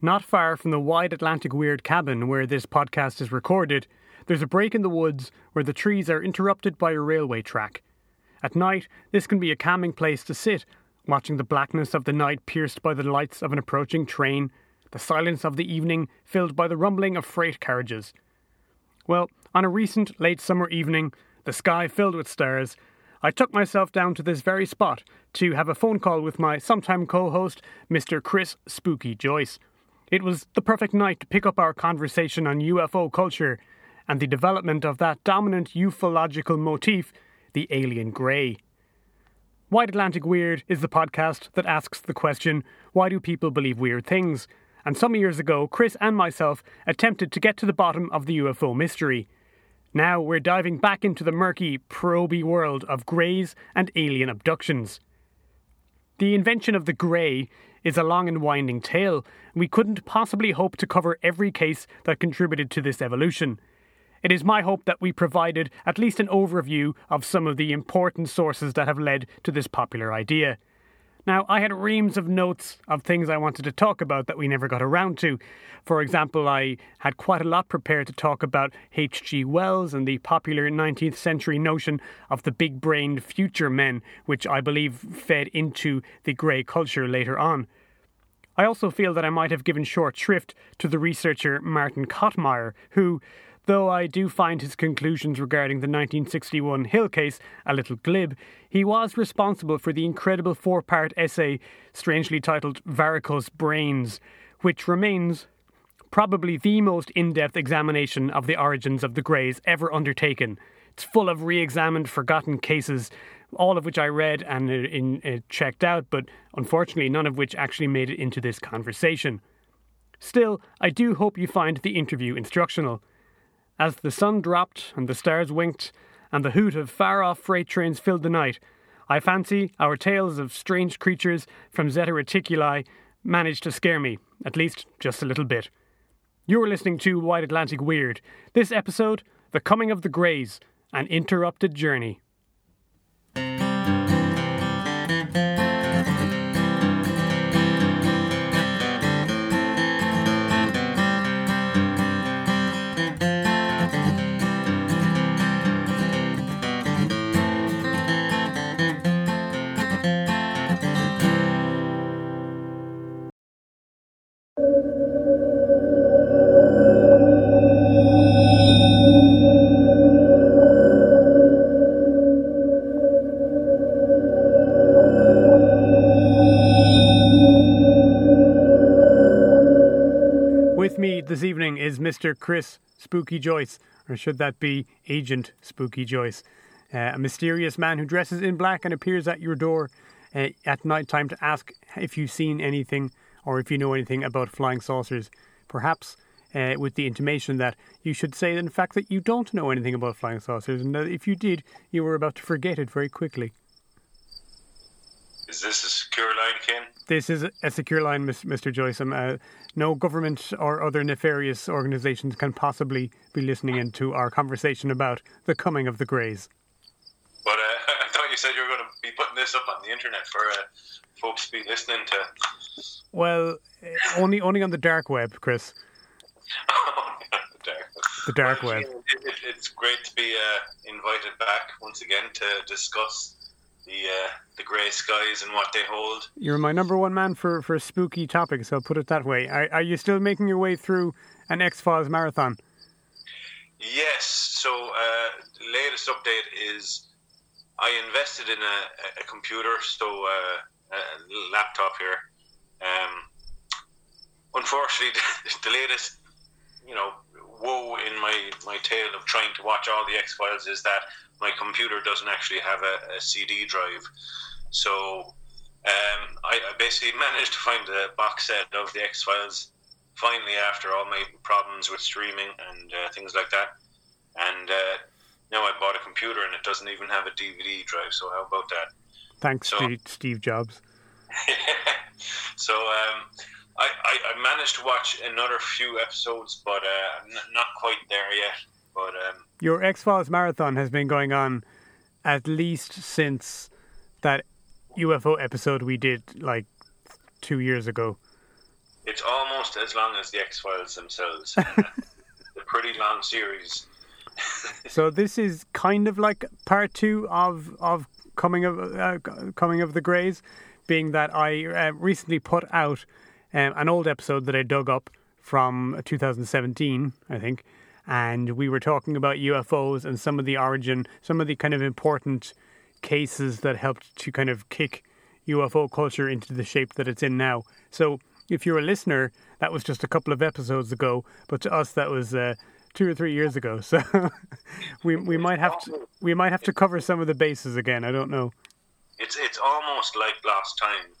Not far from the wide Atlantic Weird cabin where this podcast is recorded, there's a break in the woods where the trees are interrupted by a railway track. At night, this can be a calming place to sit, watching the blackness of the night pierced by the lights of an approaching train, the silence of the evening filled by the rumbling of freight carriages. Well, on a recent late summer evening, the sky filled with stars, I took myself down to this very spot to have a phone call with my sometime co host, Mr. Chris Spooky Joyce. It was the perfect night to pick up our conversation on UFO culture and the development of that dominant ufological motif, the alien grey. Wide Atlantic Weird is the podcast that asks the question why do people believe weird things? And some years ago, Chris and myself attempted to get to the bottom of the UFO mystery. Now we're diving back into the murky, proby world of greys and alien abductions. The invention of the grey is a long and winding tale. We couldn't possibly hope to cover every case that contributed to this evolution. It is my hope that we provided at least an overview of some of the important sources that have led to this popular idea. Now, I had reams of notes of things I wanted to talk about that we never got around to. For example, I had quite a lot prepared to talk about H.G. Wells and the popular 19th century notion of the big brained future men, which I believe fed into the grey culture later on. I also feel that I might have given short shrift to the researcher Martin Kottmeyer, who, Though I do find his conclusions regarding the 1961 Hill case a little glib, he was responsible for the incredible four part essay, strangely titled Varicose Brains, which remains probably the most in depth examination of the origins of the Greys ever undertaken. It's full of re examined, forgotten cases, all of which I read and uh, in, uh, checked out, but unfortunately, none of which actually made it into this conversation. Still, I do hope you find the interview instructional. As the sun dropped and the stars winked, and the hoot of far off freight trains filled the night, I fancy our tales of strange creatures from Zeta Reticuli managed to scare me, at least just a little bit. You're listening to Wide Atlantic Weird. This episode, The Coming of the Greys, an interrupted journey. Mr. Chris Spooky Joyce, or should that be Agent Spooky Joyce, uh, a mysterious man who dresses in black and appears at your door uh, at night time to ask if you've seen anything or if you know anything about flying saucers. Perhaps uh, with the intimation that you should say, in fact, that you don't know anything about flying saucers, and that if you did, you were about to forget it very quickly. Is this a secure line, Ken? This is a secure line, Mr. Joyce. Um, uh, no government or other nefarious organisations can possibly be listening into our conversation about the coming of the Greys. But uh, I thought you said you were going to be putting this up on the internet for uh, folks to be listening to. Well, eh, only only on the dark web, Chris. the dark dark web. It, it, it's great to be uh, invited back once again to discuss the uh, the grey skies and what they hold. You're my number one man for, for spooky topics. I'll put it that way. Are, are you still making your way through an X Files marathon? Yes. So uh, the latest update is I invested in a, a computer, so uh, a laptop here. Um, unfortunately, the, the latest, you know, woe in my my tale of trying to watch all the X Files is that my computer doesn't actually have a, a CD drive. So um, I, I, basically managed to find a box set of the X Files finally after all my problems with streaming and uh, things like that. And uh, now I bought a computer and it doesn't even have a DVD drive. So how about that? Thanks, so, Steve Jobs. so um, I, I, I, managed to watch another few episodes, but uh, n- not quite there yet. But um, your X Files marathon has been going on at least since that UFO episode we did like two years ago. It's almost as long as the X Files themselves. a pretty long series. so this is kind of like part two of of coming of uh, coming of the Greys, being that I uh, recently put out um, an old episode that I dug up from 2017, I think, and we were talking about UFOs and some of the origin, some of the kind of important cases that helped to kind of kick UFO culture into the shape that it's in now. So if you're a listener, that was just a couple of episodes ago, but to us that was uh, two or three years ago. So we we might have to we might have to cover some of the bases again. I don't know. It's it's almost like last time,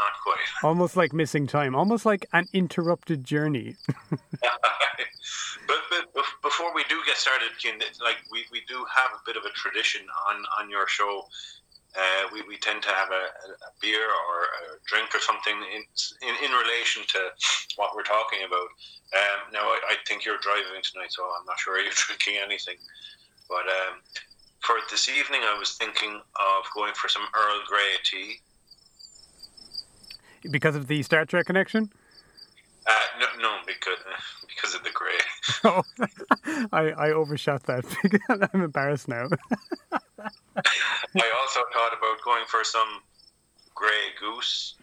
not quite. Almost like missing time. Almost like an interrupted journey. but, but before we do get started, like we, we do have a bit of a tradition on on your show uh, we, we tend to have a, a, beer or a drink or something in, in, in relation to what we're talking about. Um, now, I, I, think you're driving tonight, so I'm not sure you're drinking anything. But um, for this evening, I was thinking of going for some Earl Grey tea. Because of the Star Trek connection? Uh, no, no, because because of the grey. oh, I I overshot that. I'm embarrassed now. I also thought about going for some grey goose.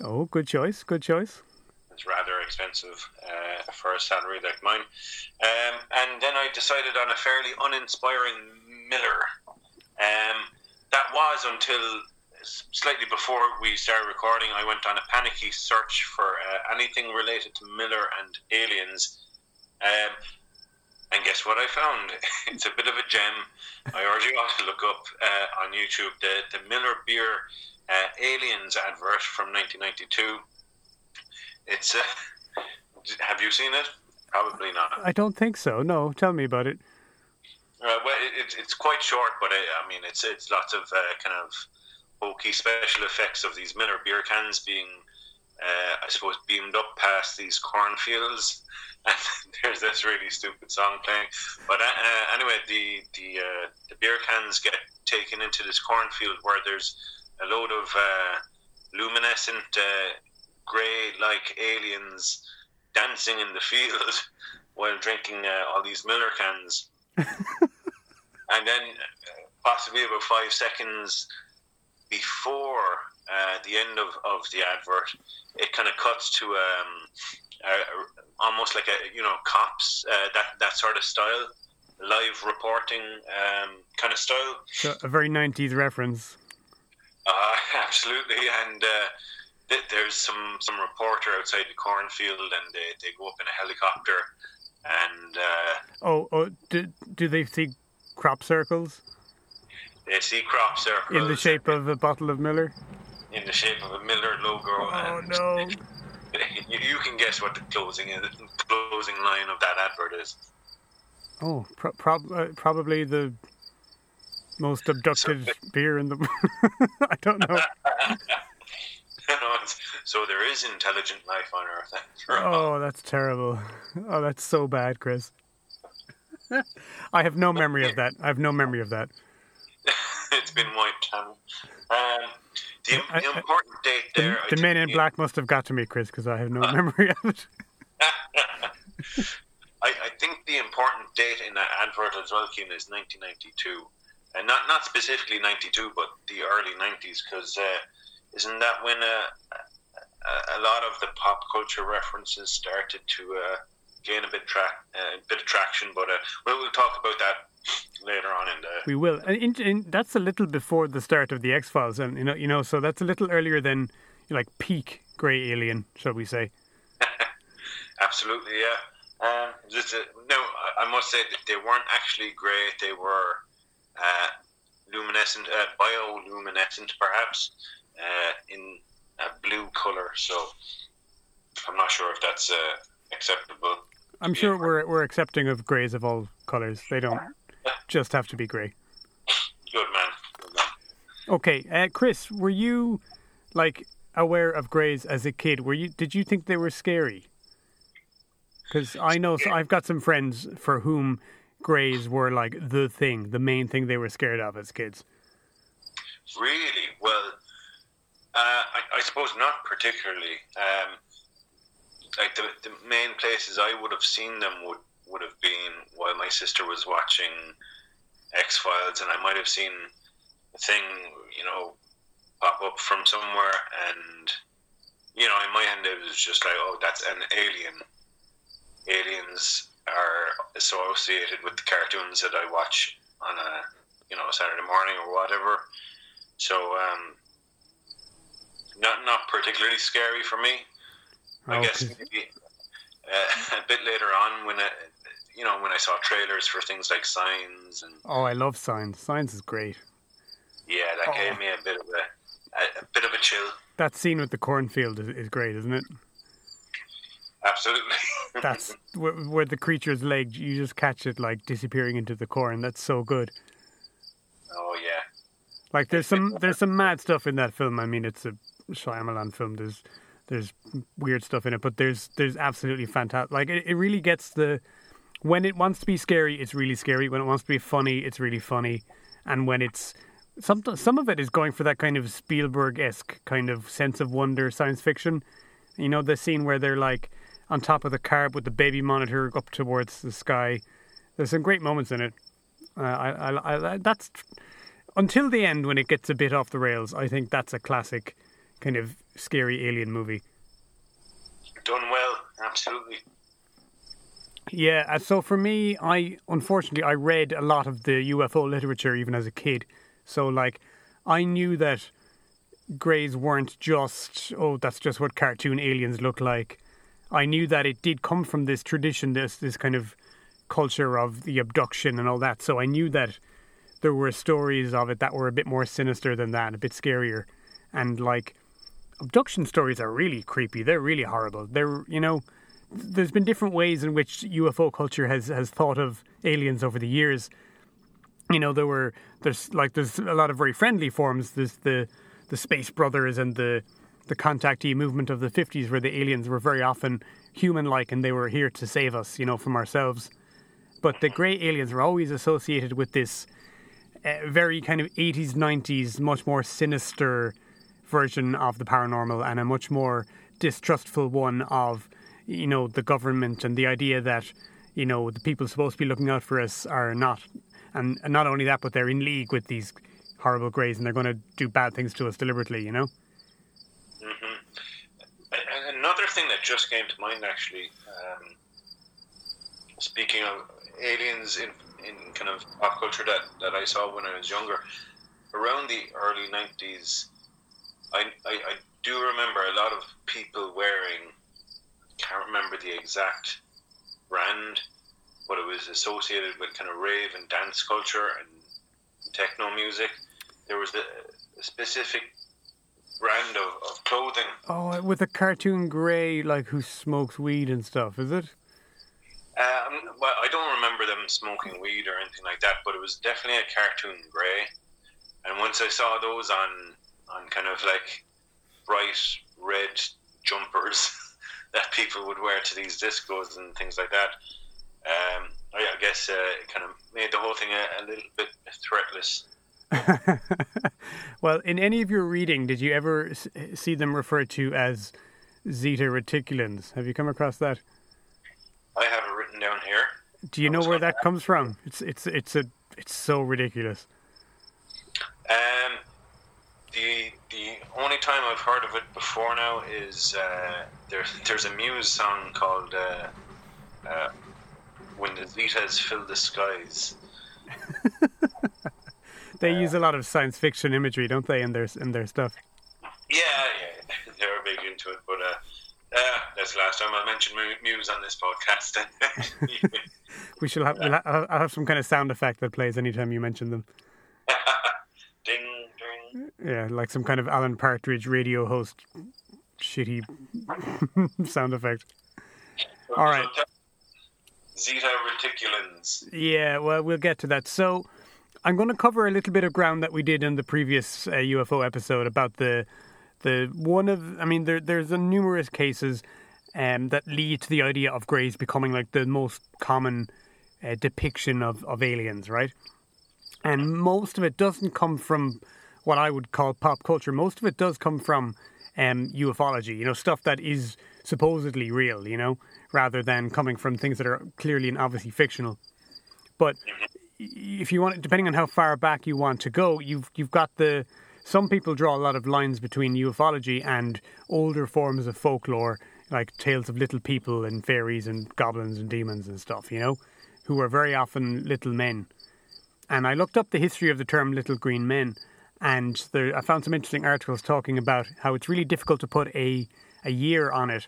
Oh, good choice. Good choice. It's rather expensive uh, for a salary like mine. Um, and then I decided on a fairly uninspiring Miller. Um, that was until slightly before we started recording, I went on a panicky search for uh, anything related to Miller and aliens. Um, and guess what I found? it's a bit of a gem. I urge you all to look up uh, on YouTube the, the Miller Beer uh, Aliens advert from 1992. It's uh, have you seen it? Probably not. I don't think so. No, tell me about it. Uh, well, it, it's quite short, but I mean, it's it's lots of uh, kind of hokey special effects of these Miller beer cans being, uh, I suppose, beamed up past these cornfields and there's this really stupid song playing. But uh, uh, anyway, the the uh, the beer cans get taken into this cornfield where there's a load of uh, luminescent uh, grey like aliens dancing in the field while drinking uh, all these Miller cans. and then possibly about five seconds before the end of, of the advert, it kind of cuts to um, uh, almost like a you know cops uh, that that sort of style, live reporting um, kind of style. So a very nineties reference. Uh, absolutely, and uh, th- there's some some reporter outside the cornfield, and they, they go up in a helicopter, and uh, oh oh do do they see crop circles? They see crop circles in the shape of a bottle of Miller. In the shape of a Miller logo. Oh no! you can guess what the closing is, closing line of that advert is. Oh, pro- prob- uh, probably the most abducted so, beer in the. I don't know. so there is intelligent life on Earth. oh, that's terrible. Oh, that's so bad, Chris. I have no memory of that. I have no memory of that. it's been wiped out. Um, the, I, the important date there. The, the Men in Black must have got to me, Chris, because I have no uh, memory of it. I, I, think the important date in that advert as well, Keen, is 1992. And not, not specifically 92, but the early 90s, because uh, isn't that when uh, a, a, lot of the pop culture references started to uh, gain a bit, tra- uh, a bit of traction? But uh, we'll, we'll talk about that later on in the. We will, and in, in, that's a little before the start of the X Files, and you know, you know, so that's a little earlier than like peak Grey Alien, shall we say? Absolutely, yeah. Um, just, no, I must say that they weren't actually grey; they were uh, luminescent, uh, bioluminescent, perhaps, uh, in a blue color. So I'm not sure if that's uh, acceptable. I'm sure we're we're accepting of greys of all colors. They don't just have to be grey. Good man. Good man. Okay, uh, Chris, were you like aware of greys as a kid? Were you? Did you think they were scary? Because I know so I've got some friends for whom greys were like the thing, the main thing they were scared of as kids. Really? Well, uh, I, I, suppose not particularly. Um, like the, the main places I would have seen them would would have been while my sister was watching X Files, and I might have seen a thing, you know, pop up from somewhere, and you know, in my head it was just like, oh, that's an alien. Aliens are associated with the cartoons that I watch on a you know Saturday morning or whatever. So um, not not particularly scary for me. I guess maybe uh, a bit later on when I, you know when I saw trailers for things like Signs and Oh, I love Signs. Signs is great. yeah, that Oh. gave me a bit of a, a, a bit of a chill. That scene with the cornfield is, is great, isn't it? Absolutely. That's where, where the creature's leg, you just catch it like disappearing into the corn. That's so good. oh yeah. Like there's some there's some mad stuff in that film. I mean, it's a Shyamalan film. There's there's weird stuff in it, but there's there's absolutely fantastic. Like it, it really gets the when it wants to be scary, it's really scary. When it wants to be funny, it's really funny. And when it's some some of it is going for that kind of Spielberg esque kind of sense of wonder, science fiction. You know the scene where they're like on top of the car with the baby monitor up towards the sky. There's some great moments in it. Uh, I, I, I, that's until the end when it gets a bit off the rails. I think that's a classic kind of scary alien movie. Done well. Absolutely. Yeah, uh, so for me, I unfortunately I read a lot of the UFO literature even as a kid. So like, I knew that greys weren't just oh that's just what cartoon aliens look like. I knew that it did come from this tradition, this this kind of culture of the abduction and all that. So I knew that there were stories of it that were a bit more sinister than that, a bit scarier, and like abduction stories are really creepy. They're really horrible. They're you know there's been different ways in which UFO culture has has thought of aliens over the years. You know, there were there's like there's a lot of very friendly forms. There's the the Space Brothers and the the contactee movement of the 50s, where the aliens were very often human-like and they were here to save us, you know, from ourselves. But the grey aliens were always associated with this uh, very kind of 80s, 90s, much more sinister version of the paranormal and a much more distrustful one of, you know, the government and the idea that, you know, the people supposed to be looking out for us are not. And, not only that, but they're in league with these horrible greys and they're going to do bad things to us deliberately, you know? And Another thing that just came to mind, actually, um, speaking of aliens in, in kind of pop culture that, that I saw when I was younger, around the early 90s, I, I, I do remember a lot of people wearing, can't remember the exact brand, but it was associated with kind of rave and dance culture and techno music. There was a, a specific brand of, of clothing Oh, with a cartoon grey, like who smokes weed and stuff, is it? Um, well, I don't remember them smoking weed or anything like that, but it was definitely a cartoon grey. And once I saw those on on kind of like bright red jumpers that people would wear to these discos and things like that, um, I, I guess uh, it kind of made the whole thing a, a little bit threatless. well, in any of your reading, did you ever see them referred to as Zeta reticulans? Have you come across that? I have it written down here. Do you know where that comes from? It's it's it's a it's so ridiculous. Um, the the only time I've heard of it before now is uh, there's there's a Muse song called uh, uh, "When the Zetas Fill the Skies." They use a lot of science fiction imagery, don't they, in their in their stuff? Yeah, yeah, they're big into it, but uh, uh, that's the last time I mentioned Mu- Muse on this podcast. We shall have we'll ha- I'll have some kind of sound effect that plays anytime you mention them. ding. Yeah, like some kind of Alan Partridge radio host shitty sound effect. All right. Zeta reticulans. Yeah, well, we'll get to that. So, I'm going to cover a little bit of ground that we did in the previous uh, UFO episode about the the one of. I mean, there there's a numerous cases um, that lead to the idea of greys becoming like the most common uh, depiction of of aliens, right? And most of it doesn't come from what I would call pop culture. Most of it does come from um, ufology. You know, stuff that is supposedly real, you know, rather than coming from things that are clearly and obviously fictional. But if you want, depending on how far back you want to go, you've you've got the. Some people draw a lot of lines between ufology and older forms of folklore, like tales of little people and fairies and goblins and demons and stuff, you know, who are very often little men. And I looked up the history of the term little green men, and there, I found some interesting articles talking about how it's really difficult to put a a year on it.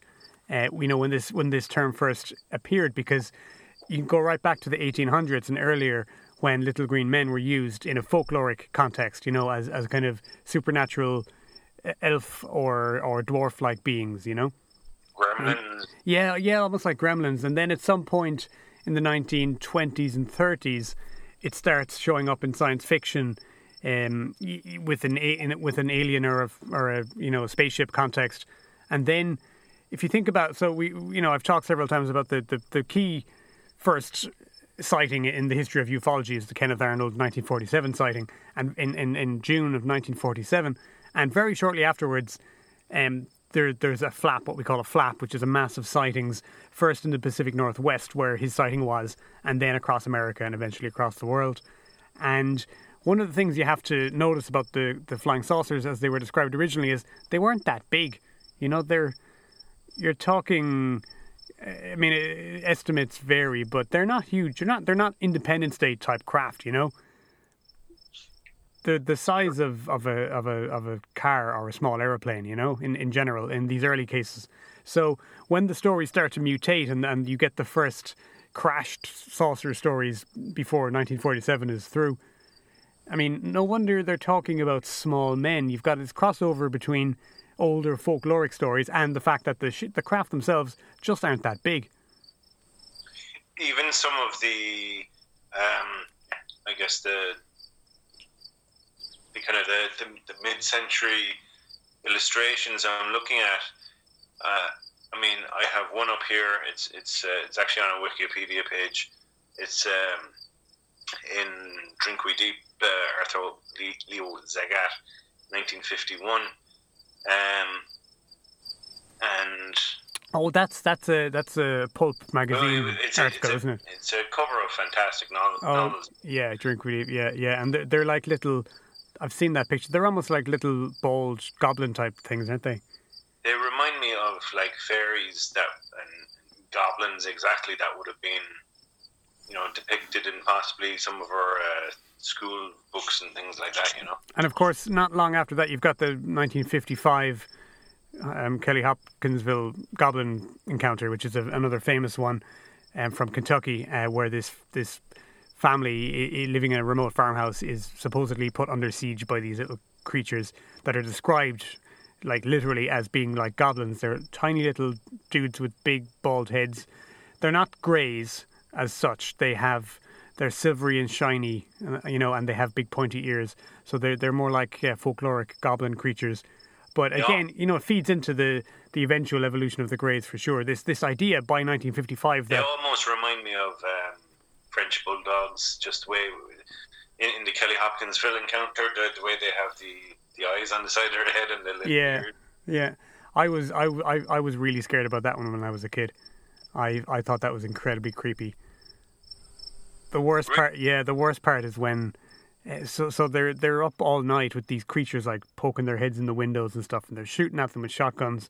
Uh, you know when this when this term first appeared because you can go right back to the 1800s and earlier when little green men were used in a folkloric context, you know, as as kind of supernatural uh, elf or or dwarf like beings, you know. Gremlins. Yeah, yeah, almost like gremlins. And then at some point in the 1920s and 30s, it starts showing up in science fiction um, with an with an alien or a, or a you know a spaceship context, and then if you think about so we you know I've talked several times about the the, the key first sighting in the history of ufology is the Kenneth Arnold 1947 sighting, and in, in, in June of 1947, and very shortly afterwards, um, there there's a flap, what we call a flap, which is a mass of sightings first in the Pacific Northwest where his sighting was, and then across America and eventually across the world, and one of the things you have to notice about the, the flying saucers as they were described originally is they weren't that big. You know, they're you're talking. I mean, estimates vary, but they're not huge. They're not. They're not Independence Day type craft. You know, the the size of, of a of a of a car or a small aeroplane. You know, in, in general, in these early cases. So when the stories start to mutate and, and you get the first crashed saucer stories before 1947 is through, I mean, no wonder they're talking about small men. You've got this crossover between older folkloric stories and the fact that the sh- the craft themselves just aren't that big. Even some of the, um, I guess the the kind of the, the, the mid-century illustrations I'm looking at. Uh, I mean, I have one up here. It's it's uh, it's actually on a Wikipedia page. It's um, in Drink We Deep uh, Arthur Leo Zagat, 1951. Um, and oh, that's that's a that's a pulp magazine well, it's article, a, isn't it? It's a cover of fantastic novels. Oh, novels. yeah, drink really, yeah, yeah, and they're, they're like little. I've seen that picture. They're almost like little bald goblin type things, aren't they? They remind me of like fairies that and goblins exactly that would have been, you know, depicted in possibly some of our uh, school books and things like that, you know. And of course, not long after that, you've got the 1955 um, Kelly Hopkinsville Goblin Encounter, which is a, another famous one um, from Kentucky, uh, where this this family I- living in a remote farmhouse is supposedly put under siege by these little creatures that are described like literally as being like goblins. They're tiny little dudes with big bald heads. They're not greys as such. They have they're silvery and shiny, uh, you know, and they have big pointy ears. So they're they're more like uh, folkloric goblin creatures. But again, yeah. you know, it feeds into the the eventual evolution of the Greys for sure. This this idea by 1955 that they almost remind me of um, French bulldogs, just the way in, in, the Kelly Hopkinsville encounter, the, the way they have the the eyes on the side of their head and the little yeah, yeah. I was I, I, I was really scared about that one when I was a kid. I I thought that was incredibly creepy. The worst part, yeah, the worst part is when, uh, so so they're they're up all night with these creatures like poking their heads in the windows and stuff, and they're shooting at them with shotguns,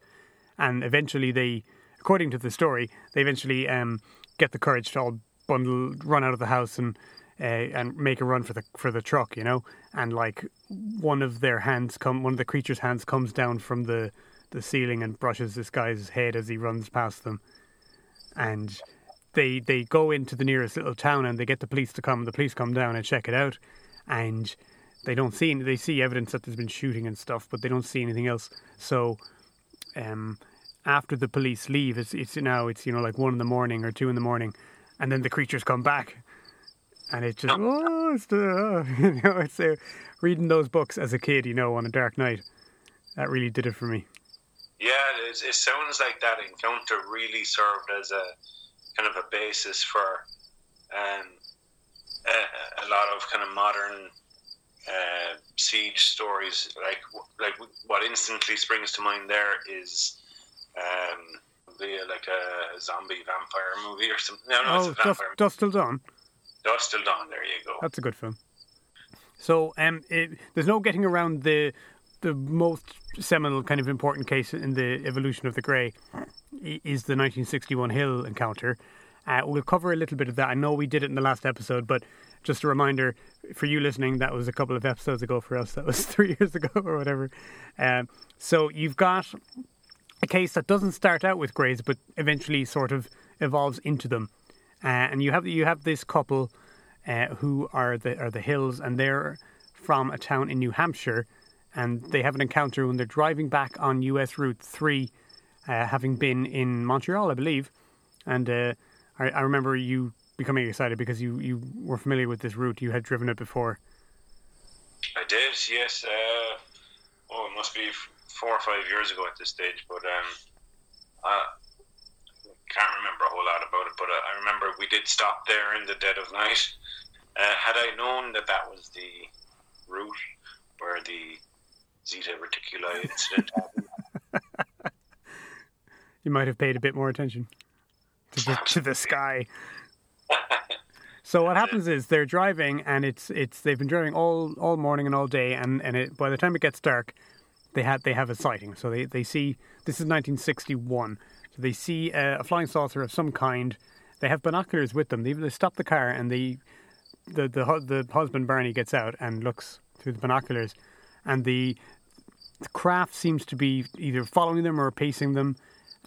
and eventually they, according to the story, they eventually um, get the courage to all bundle, run out of the house and uh, and make a run for the for the truck, you know, and like one of their hands come, one of the creature's hands comes down from the the ceiling and brushes this guy's head as he runs past them, and they they go into the nearest little town and they get the police to come. The police come down and check it out, and they don't see any, they see evidence that there's been shooting and stuff, but they don't see anything else. So, um, after the police leave, it's it's now it's you know like one in the morning or two in the morning, and then the creatures come back, and it's just oh, it's the, oh. you know it's uh, reading those books as a kid, you know, on a dark night. That really did it for me. Yeah, it, it sounds like that encounter really served as a kind of a basis for um, a, a, lot of kind of modern uh, siege stories. Like like what instantly springs to mind there is um, like a zombie vampire movie or something. No, no, oh, it's a Dust, vampire. Dusk Till Dawn. Dusk Till Dawn. There you go. That's a good film. So, um, it, there's no getting around the the most seminal kind of important case in the evolution of the grey is the 1961 Hill encounter. Uh, we'll cover a little bit of that. I know we did it in the last episode, but just a reminder for you listening, that was a couple of episodes ago for us. That was three years ago or whatever. Um, so you've got a case that doesn't start out with greys, but eventually sort of evolves into them. Uh, and you have you have this couple uh, who are the are the Hills, and they're from a town in New Hampshire, and they have an encounter when they're driving back on US Route Three, uh, having been in Montreal, I believe. And uh, I, I remember you becoming excited because you, you were familiar with this route; you had driven it before. I did, yes. Uh, oh, it must be four or five years ago at this stage, but um, I can't remember a whole lot about it. But uh, I remember we did stop there in the dead of night. Uh, had I known that that was the route where the Zeta Reticuli incident um, You might have paid a bit more attention to the to the sky. So what happens is they're driving, and it's it's they've been driving all all morning and all day, and and it, by the time it gets dark, they had they have a sighting. So they, they see this is 1961. So they see a, a flying saucer of some kind. They have binoculars with them. They, they stop the car, and they the the the husband Barney gets out and looks through the binoculars, and the, the craft seems to be either following them or pacing them,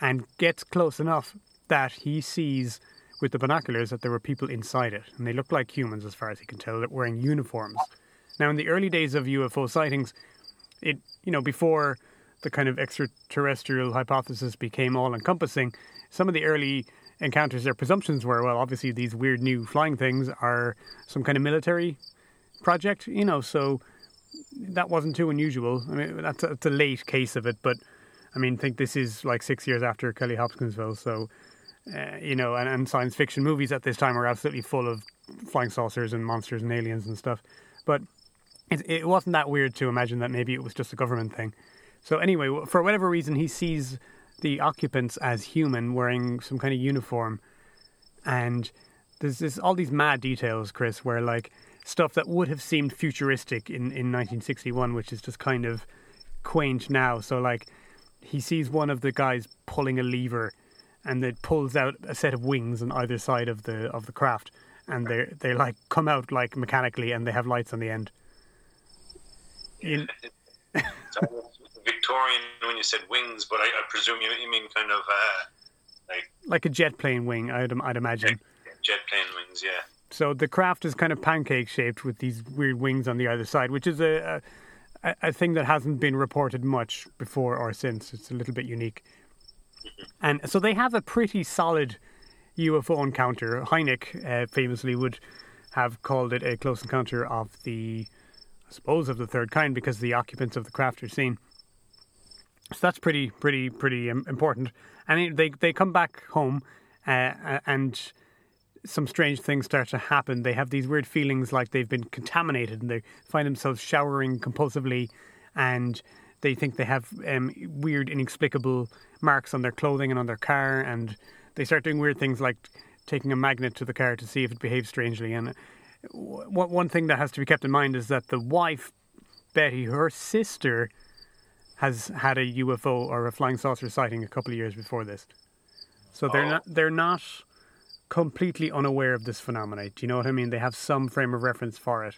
and gets close enough that he sees with the binoculars that there were people inside it, and they looked like humans as far as he can tell, that wearing uniforms. Now, in the early days of UFO sightings, it you know before the kind of extraterrestrial hypothesis became all encompassing, some of the early encounters, their presumptions were well, obviously these weird new flying things are some kind of military project, you know, so that wasn't too unusual. I mean, that's a, that's a late case of it, but I mean, think this is like six years after Kelly Hopkinsville, so uh, you know, and, and science fiction movies at this time are absolutely full of flying saucers and monsters and aliens and stuff. But it, it wasn't that weird to imagine that maybe it was just a government thing. So anyway, for whatever reason, he sees the occupants as human, wearing some kind of uniform, and there's this all these mad details, Chris, where like stuff that would have seemed futuristic in in 1961, which is just kind of quaint now. So like he sees one of the guys pulling a lever, and it pulls out a set of wings on either side of the of the craft, and they they like come out like mechanically, and they have lights on the end. In, Victorian when you said wings, but I, I presume you, you mean kind of uh, like like a jet plane wing, I'd, I'd imagine. jet plane wings, yeah. So the craft is kind of pancake shaped with these weird wings on the either side, which is a, a a thing that hasn't been reported much before or since. It's a little bit unique. And so they have a pretty solid UFO encounter. Hynek uh, famously would have called it a close encounter of the, I suppose, of the third kind because the occupants of the craft are seen. So that's pretty, pretty, pretty um, important. And it- they they come back home, uh, and some strange things start to happen. They have these weird feelings like they've been contaminated, and they find themselves showering compulsively, and they think they have um, weird, inexplicable marks on their clothing and on their car, and they start doing weird things like taking a magnet to the car to see if it behaves strangely. And uh, one thing that has to be kept in mind is that the wife, Betty, her sister, has had a UFO or a flying saucer sighting a couple of years before this. So they're Oh. not they're not completely unaware of this phenomenon. Do you know what I mean? They have some frame of reference for it.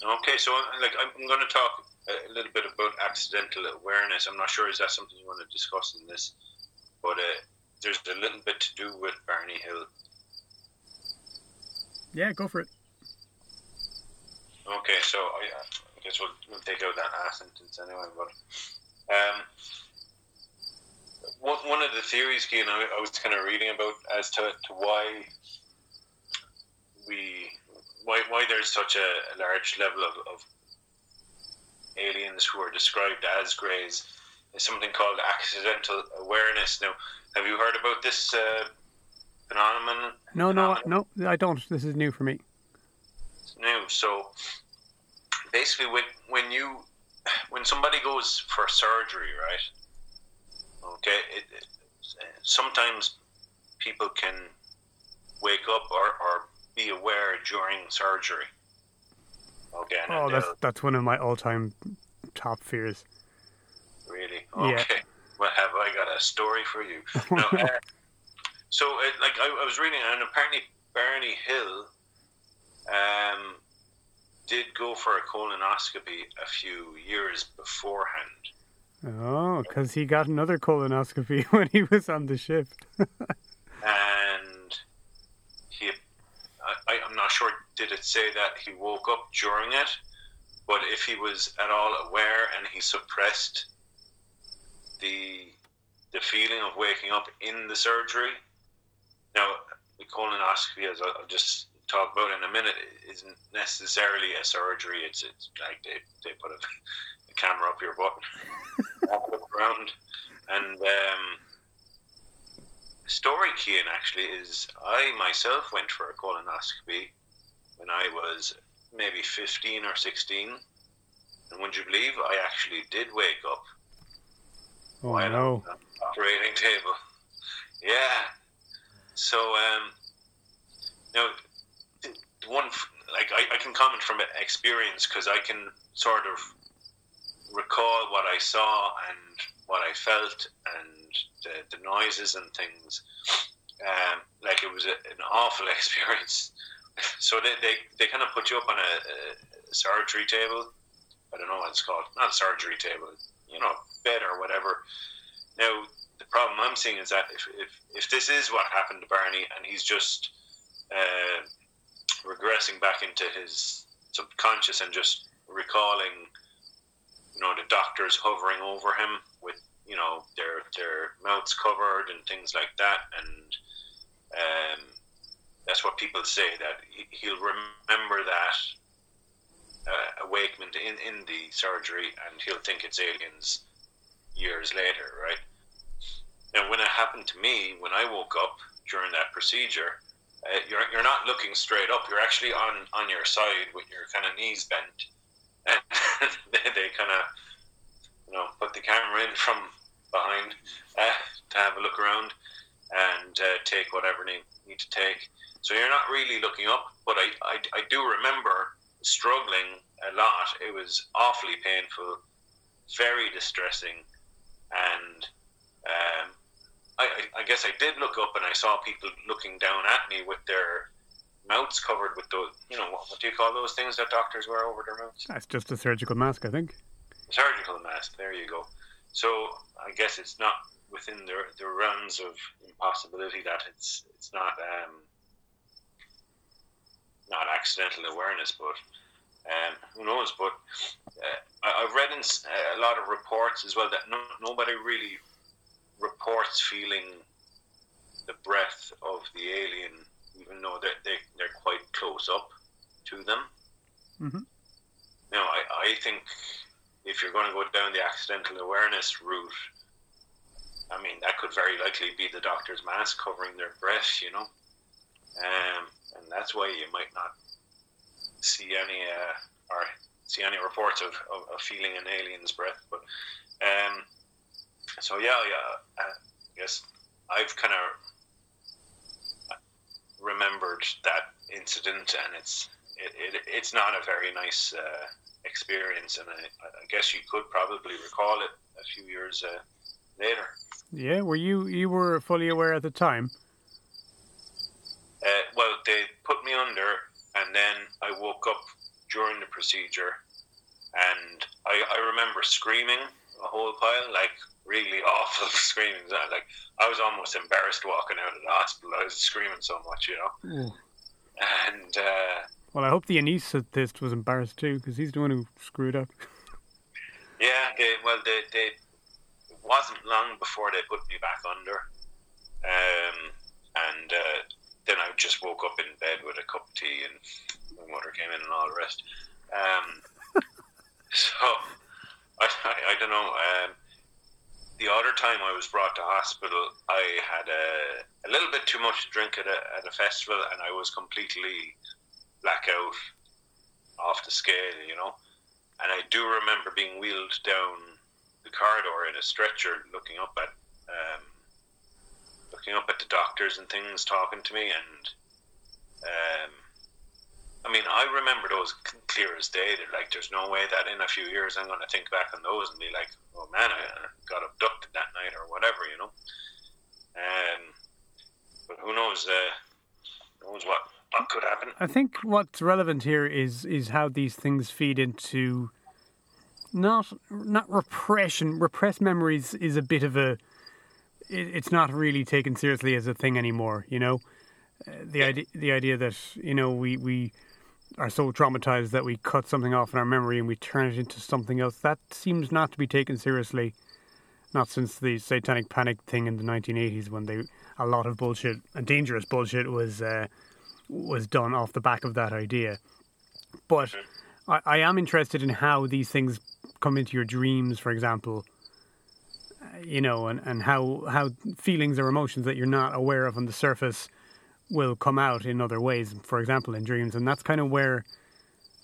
Okay, so like I'm going to talk a little bit about accidental awareness. I'm not sure is that something you want to discuss in this, but uh, there's a little bit to do with Barney Hill. Yeah, go for it. Okay, so I, I guess we'll, we'll take out that last sentence anyway. But um, one, one of the theories, Keane, I, I was kind of reading about as to, to why we why why there's such a, a large level of, of aliens who are described as greys is something called accidental awareness. Now, have you heard about this uh, phenomenon? No, no, no, I don't. This is new for me. It's new. So basically, when when you when somebody goes for surgery, right? Okay, it, it, sometimes people can wake up or, or be aware during surgery. Okay. Oh, that's that's one of my all-time top fears. Really? Okay. Yeah. Well, have I got a story for you? no, uh, so, uh, like, I, I, was reading, and apparently Barney Hill um, did go for a colonoscopy a few years beforehand. Oh, because he got another colonoscopy when he was on the ship. and he, I, I'm not sure, did it say that he woke up during it? But if he was at all aware and he suppressed the the feeling of waking up in the surgery, now the colonoscopy, as I'll just talk about in a minute, isn't necessarily a surgery. It's it's like they, they put a camera up your butt, look around, and um, story, Cian, actually is I myself went for a colonoscopy when I was maybe fifteen or sixteen, and would you believe I actually did wake up? Oh no! Operating table. Yeah. So um, now one like I, I can comment from experience because I can sort of recall what I saw and what I felt and the, the noises and things. Um, like it was a, an awful experience. so they, they, they kind of put you up on a, a, surgery table. I don't know what it's called. Not surgery table, you know, bed or whatever. Now, the problem I'm seeing is that if, if, if this is what happened to Barney and he's just uh, regressing back into his subconscious and just recalling, you know, the doctors hovering over him with, you know, their their mouths covered and things like that, and um, that's what people say that he, will remember that uh, awakening in in the surgery, and he'll think it's aliens years later, right? Now, when it happened to me, when I woke up during that procedure, uh, you're, you're not looking straight up. You're actually on, on your side with your kind of knees bent. And they, kind of, you know, put the camera in from behind uh, to have a look around and uh, take whatever they need to take. So you're not really looking up, but I, I, I do remember struggling a lot. It was awfully painful, very distressing, and um, I, I, guess I did look up and I saw people looking down at me with their mouths covered with those, you know, what, what do you call those things that doctors wear over their mouths? That's just a surgical mask, I think. Surgical mask, there you go. So I guess it's not within the, the realms of impossibility that it's it's not um, not accidental awareness, but um, who knows? But uh, I, have read in a lot of reports as well that no, nobody really reports feeling the breath of the alien, even though they're, they, they're quite close up to them. Mm-hmm. Now, I, I think if you're going to go down the accidental awareness route, I mean, that could very likely be the doctor's mask covering their breath, you know? Um, and that's why you might not see any uh, or see any reports of, of, of feeling an alien's breath. But um, so yeah, yeah. Uh, I guess I've kind of remembered that incident, and it's it, it, it's not a very nice uh, experience, and I, I, guess you could probably recall it a few years uh, later. Yeah, were you you were fully aware at the time? Uh, well, they put me under, and then I woke up during the procedure, and I, I remember screaming a whole pile, like really awful screaming. Like I was almost embarrassed walking out of the hospital. I was screaming so much, you know. Mm. And uh, well, I hope the anaesthetist was embarrassed too, because he's the one who screwed up. yeah, they, well, they, they it wasn't long before they put me back under, um, and uh, then I just woke up in bed with a cup of tea, and my mother came in and all the rest. Um, so I, I, I don't know. Um, the other time I was brought to hospital, I had a, a little bit too much to drink at a, at a festival, and I was completely blackout, off the scale, you know. And I do remember being wheeled down the corridor in a stretcher, looking up at um, looking up at the doctors and things talking to me, and um, I mean, I remember those clear as day. They're like, there's no way that in a few years I'm going to think back on those and be like, oh man, I got abducted that night or whatever, you know. Um, but who knows? Uh, knows what what could happen. I think what's relevant here is is how these things feed into not not repression. Repressed memories is a bit of a. It, it's not really taken seriously as a thing anymore. You know, uh, the idea the idea that you know we we are so traumatized that we cut something off in our memory and we turn it into something else. That seems not to be taken seriously. Not since the satanic panic thing in the 1980s when they a lot of bullshit and dangerous bullshit was uh, was done off the back of that idea. But I, I am interested in how these things come into your dreams, for example. Uh, you know, and, and how how feelings or emotions that you're not aware of on the surface will come out in other ways. For example, in dreams, and that's kind of where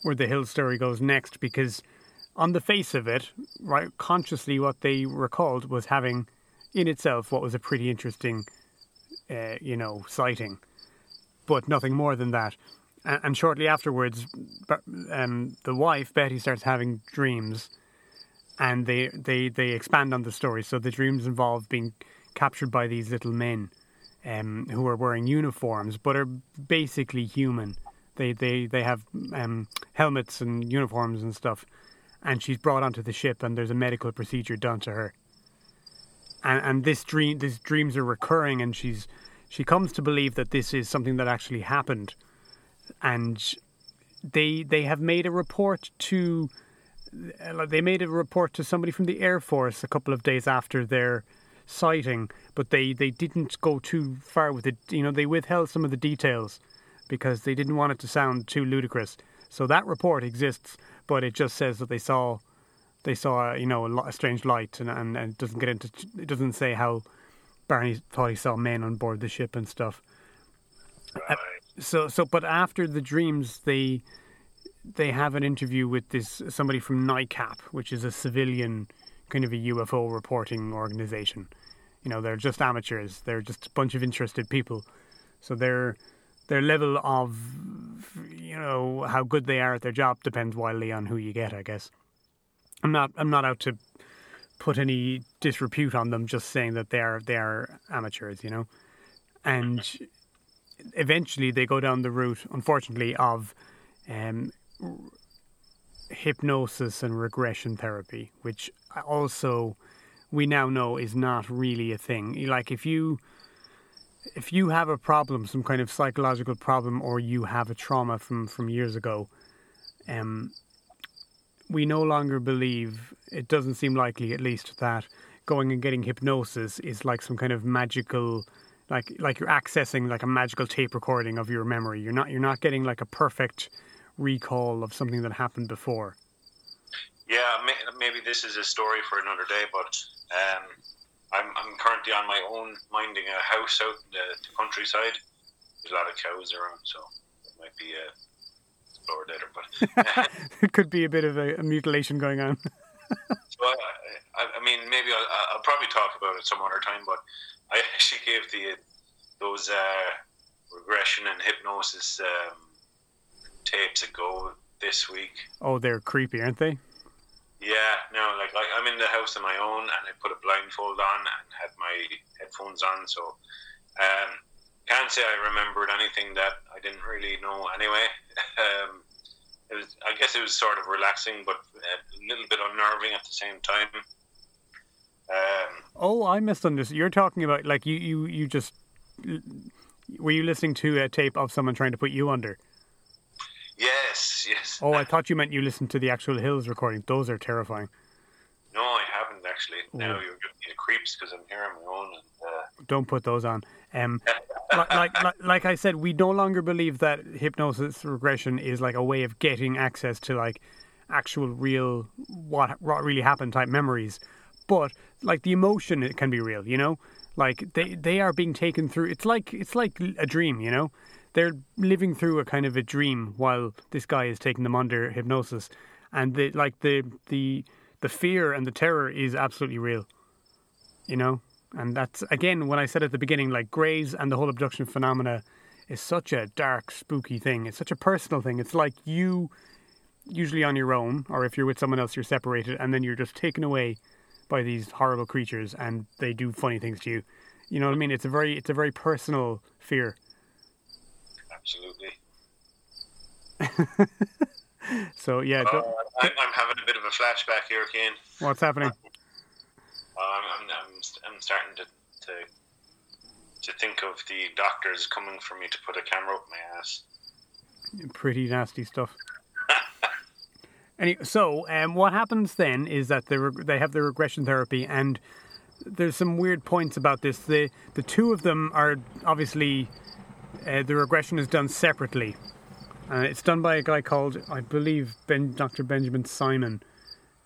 where the Hill story goes next, because on the face of it, right, consciously, what they recalled was having in itself what was a pretty interesting, uh, you know, sighting but nothing more than that. And shortly afterwards, um, the wife Betty starts having dreams, and they, they they expand on the story. So the dreams involve being captured by these little men, um, who are wearing uniforms but are basically human. They they they have um, helmets and uniforms and stuff, and she's brought onto the ship, and there's a medical procedure done to her. And and this dream, these dreams are recurring, and she's she comes to believe that this is something that actually happened, and they they have made a report to they made a report to somebody from the Air Force a couple of days after their sighting, but they, they didn't go too far with it. You know, they withheld some of the details because they didn't want it to sound too ludicrous. So that report exists, but it just says that they saw they saw you know a, strange light, and, and, and it doesn't get into it doesn't say how Barney thought he saw men on board the ship and stuff. Right. So, so, but after the dreams, they they have an interview with this somebody from NICAP, which is a civilian kind of a UFO reporting organization. You know, they're just amateurs. They're just a bunch of interested people. So their their level of you know how good they are at their job depends wildly on who you get. I guess. I'm not. I'm not out to put any disrepute on them, just saying that they are they are amateurs, you know. And eventually, they go down the route, unfortunately, of um, hypnosis and regression therapy, which also we now know is not really a thing. Like if you if you have a problem, some kind of psychological problem, or you have a trauma from from years ago, um, we no longer believe, it doesn't seem likely at least, that going and getting hypnosis is like some kind of magical like like you're accessing like a magical tape recording of your memory. You're not you're not getting like a perfect recall of something that happened before. Yeah, maybe this is a story for another day, but um, I'm I'm currently on my own minding a house out in the, the countryside. There's a lot of cows around, so it might be a lower later, but it could be a bit of a, a mutilation going on. so I, I, I, mean, maybe I'll, I'll, probably talk about it some other time. But I actually gave the those uh, regression and hypnosis um, tapes a go this week. Oh, they're creepy, aren't they? Yeah, no, like I, I'm in the house on my own, and I put a blindfold on and had my headphones on, so um, can't say I remembered anything that I didn't really know anyway. Um, it was, I guess, it was sort of relaxing, but a little bit unnerving at the same time. Um, oh, I misunderstood. You're talking about like you, you, you just were you listening to a tape of someone trying to put you under? Yes, yes. Oh, I thought you meant you listened to the actual Hills recording. Those are terrifying. No, I haven't actually. Ooh. Now you're giving me the creeps because I'm hearing my own. And, uh... Don't put those on. Um, like, like, like I said, we no longer believe that hypnosis regression is like a way of getting access to like actual real what what really happened type memories, but like the emotion it can be real. You know, like they they are being taken through. It's like it's like a dream. You know, they're living through a kind of a dream while this guy is taking them under hypnosis, and the like the the the fear and the terror is absolutely real. You know, And that's again when I said at the beginning, like Greys and the whole abduction phenomena is such a dark, spooky thing. It's such a personal thing. It's like you usually on your own, or if you're with someone else, you're separated, and then you're just taken away by these horrible creatures, and they do funny things to you. You know what I mean? It's a very, it's a very personal fear. Absolutely. so yeah, uh, I'm, I'm, having a bit of a flashback here, Kane. What's happening? Uh, I'm, I'm, I'm starting to, to to think of the doctors coming for me to put a camera up my ass. Pretty nasty stuff. anyway, so um, what happens then is that they reg- they have the regression therapy, and there's some weird points about this. The the two of them are obviously uh, the regression is done separately. Uh, it's done by a guy called, I believe, ben, Dr. Benjamin Simon.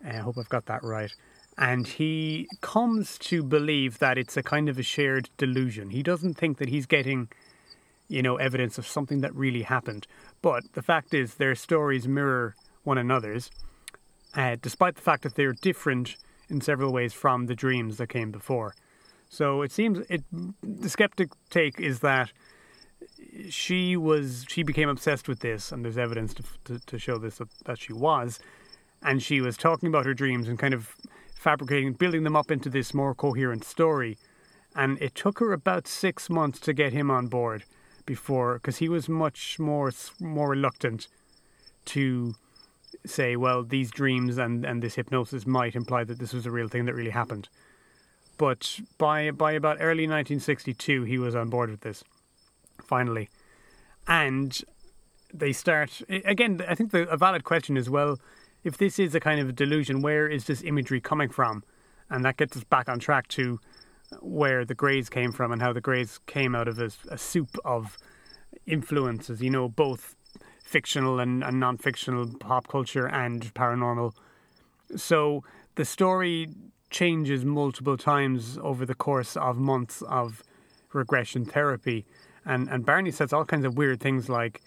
Uh, I hope I've got that right. And he comes to believe that it's a kind of a shared delusion. He doesn't think that he's getting, you know, evidence of something that really happened. But the fact is, their stories mirror one another's, uh, despite the fact that they're different in several ways from the dreams that came before. So it seems it. The skeptic take is that she was she became obsessed with this, and there's evidence to, to, to show this that, that she was, and she was talking about her dreams and kind of fabricating, building them up into this more coherent story. And it took her about six months to get him on board before, because he was much more more reluctant to say, well, these dreams and, and this hypnosis might imply that this was a real thing that really happened. But by by about early 1962, he was on board with this finally. And they start again. I think the, a valid question is well, if this is a kind of delusion, where is this imagery coming from? And that gets us back on track to where the Greys came from and how the Greys came out of a, a soup of influences. You know, both fictional and, and non-fictional pop culture and paranormal. So the story changes multiple times over the course of months of regression therapy and and Barney says all kinds of weird things like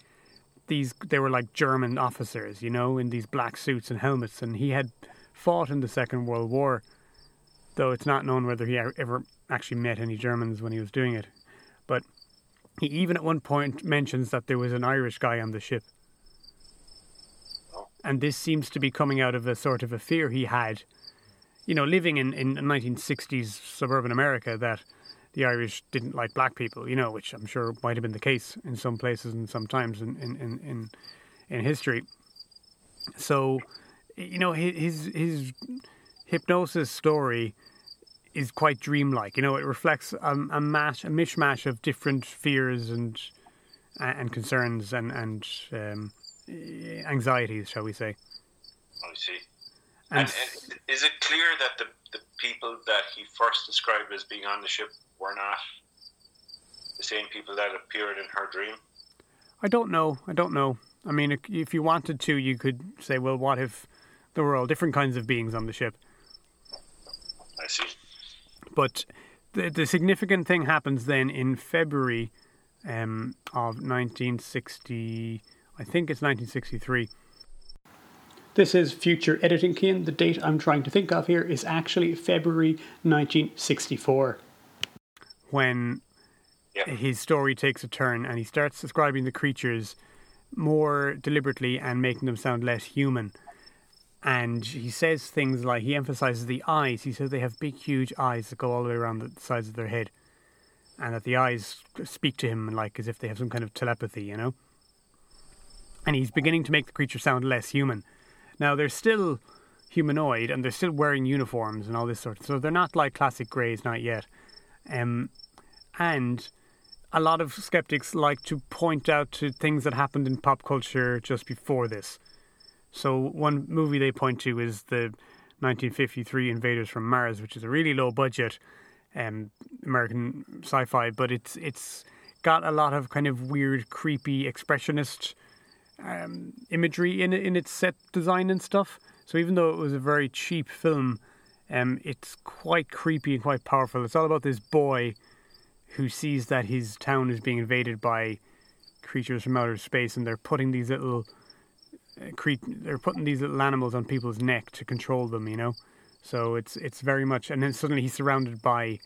these they were like German officers, you know, in these black suits and helmets, and he had fought in the Second World War, though it's not known whether he ever actually met any Germans when he was doing it. But he even at one point mentions that there was an Irish guy on the ship. And this seems to be coming out of a sort of a fear he had, you know, living in, in 1960s suburban America that the Irish didn't like black people, you know, which I'm sure might have been the case in some places and sometimes in in in in, in history. So, you know, his his hypnosis story is quite dreamlike. You know, it reflects a, a mash, a mishmash of different fears and and concerns and and um, anxieties, shall we say? I see. And, and, is it clear that the, the people that he first described as being on the ship were not the same people that appeared in her dream? I don't know. I don't know. I mean, if you wanted to, you could say, well, what if there were all different kinds of beings on the ship? I see. But the, the significant thing happens then in February um, of 1960, I think it's 1963. This is future editing, Cian. The date I'm trying to think of here is actually February 1964 when yep. his story takes a turn and he starts describing the creatures more deliberately and making them sound less human. And he says things like he emphasizes the eyes. He says they have big, huge eyes that go all the way around the sides of their head, and that the eyes speak to him like as if they have some kind of telepathy, you know. And he's beginning to make the creature sound less human. Now they're still humanoid and they're still wearing uniforms and all this sort. Of, so they're not like classic greys, not yet. Um, and a lot of skeptics like to point out to things that happened in pop culture just before this. So one movie they point to is the 1953 Invaders from Mars, which is a really low budget um, American sci-fi, but it's it's got a lot of kind of weird, creepy, expressionist um, imagery in in its set design and stuff. So even though it was a very cheap film, um, it's quite creepy and quite powerful. It's all about this boy who sees that his town is being invaded by creatures from outer space, and they're putting these little uh, cre- they're putting these little animals on people's neck to control them. You know, so it's it's very much, and then suddenly he's surrounded by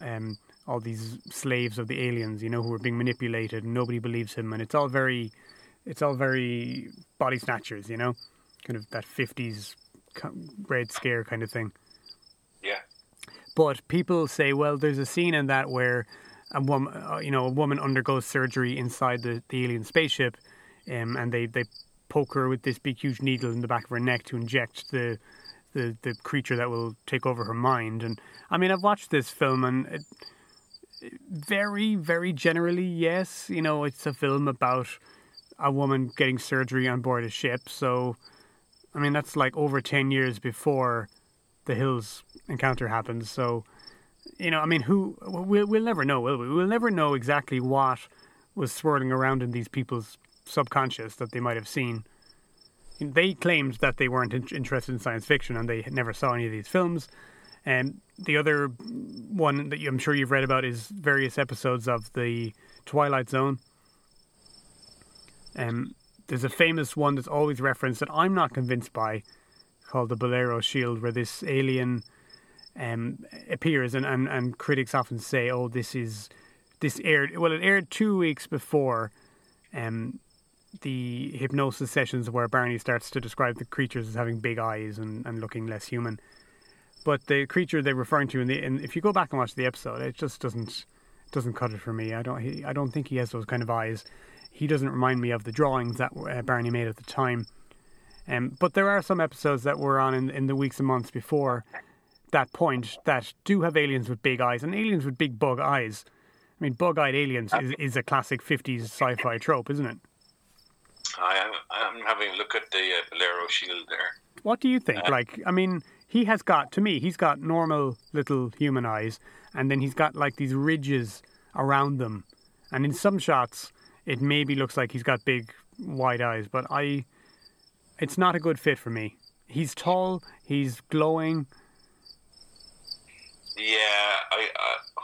um, all these slaves of the aliens, you know, who are being manipulated, and nobody believes him, and it's all very, it's all very body snatchers, you know, kind of that fifties red scare kind of thing. Yeah. But people say, well, there's a scene in that where a woman, uh, you know, a woman undergoes surgery inside the, the alien spaceship, um, and they, they poke her with this big huge needle in the back of her neck to inject the the the creature that will take over her mind. And I mean, I've watched this film, and it, very very generally, yes, you know, it's a film about a woman getting surgery on board a ship. So, I mean, that's like over ten years before the Hills encounter happens. So, you know, I mean, who we'll we'll never know, will we? We'll never know exactly what was swirling around in these people's subconscious that they might have seen. They claimed that they weren't in- interested in science fiction and they never saw any of these films. And the other one that I'm sure you've read about is various episodes of the Twilight Zone. Um, there's a famous one that's always referenced that I'm not convinced by, called the Bellero Shield, where this alien um, appears, and, and, and critics often say, "Oh, this is this aired." Well, it aired two weeks before um, the hypnosis sessions where Barney starts to describe the creatures as having big eyes and, and looking less human. But the creature they're referring to, the, and if you go back and watch the episode, it just doesn't doesn't cut it for me. I don't he, I don't think he has those kind of eyes. He doesn't remind me of the drawings that uh, Barney made at the time. Um, but there are some episodes that were on in, in the weeks and months before that point that do have aliens with big eyes and aliens with big bug eyes. I mean, bug-eyed aliens is, is a classic '50s sci-fi trope, isn't it? I am, I'm having a look at the uh, Bellero shield there. What do you think? Uh, like, I mean, he has got to me, he's got normal little human eyes, and then he's got like these ridges around them, and in some shots, it maybe looks like he's got big wide eyes, but I, it's not a good fit for me. He's tall, he's glowing. Yeah, I, uh,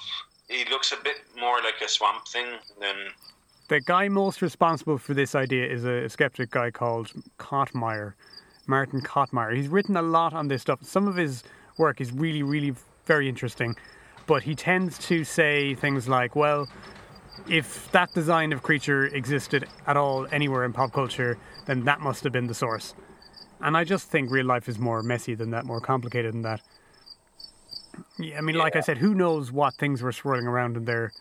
he looks a bit more like a swamp thing than the guy most responsible for this idea is a skeptic guy called Kottmeyer, Martin Kottmeyer. He's written a lot on this stuff. Some of his work is really, really very interesting, but he tends to say things like, well, if that design of creature existed at all anywhere in pop culture, then that must have been the source. And I just think real life is more messy than that, more complicated than that. Yeah, I mean, yeah. like I said, who knows what things were swirling around in their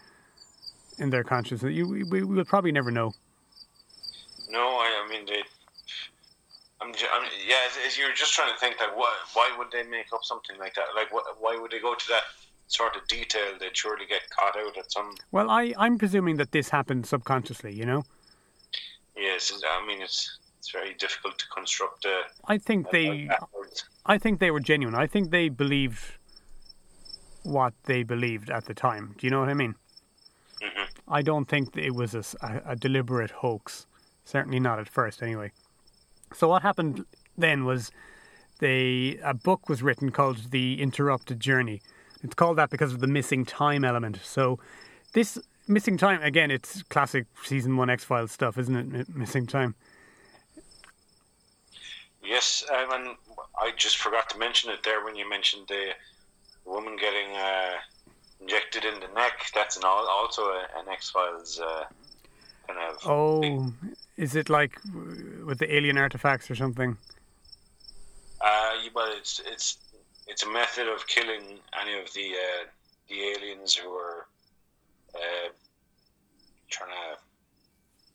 in their consciousness. You, we, we will probably never know. No, I, I mean, they, I'm, I'm, yeah, you're just trying to think that why, why would they make up something like that? Like, what, why would they go to that sort of detail? They'd surely get caught out at some. Well, I, I'm presuming that this happened subconsciously. You know. Yes, I mean it's it's very difficult to construct a. I think they. I think they were genuine. I think they believed what they believed at the time. Do you know what I mean? Mm-hmm. I don't think it was a, a, deliberate hoax. Certainly not at first, anyway. So what happened then was they a book was written called The Interrupted Journey. It's called that because of the missing time element. So this missing time again, it's classic season one X Files stuff, isn't it? Missing time. Yes, um, and I just forgot to mention it there when you mentioned the woman getting. Uh injected in the neck. That's an also an X Files uh, kind of. Oh, thing. is it like with the alien artifacts or something? Uh, well, it's it's it's a method of killing any of the uh, the aliens who are uh, trying to,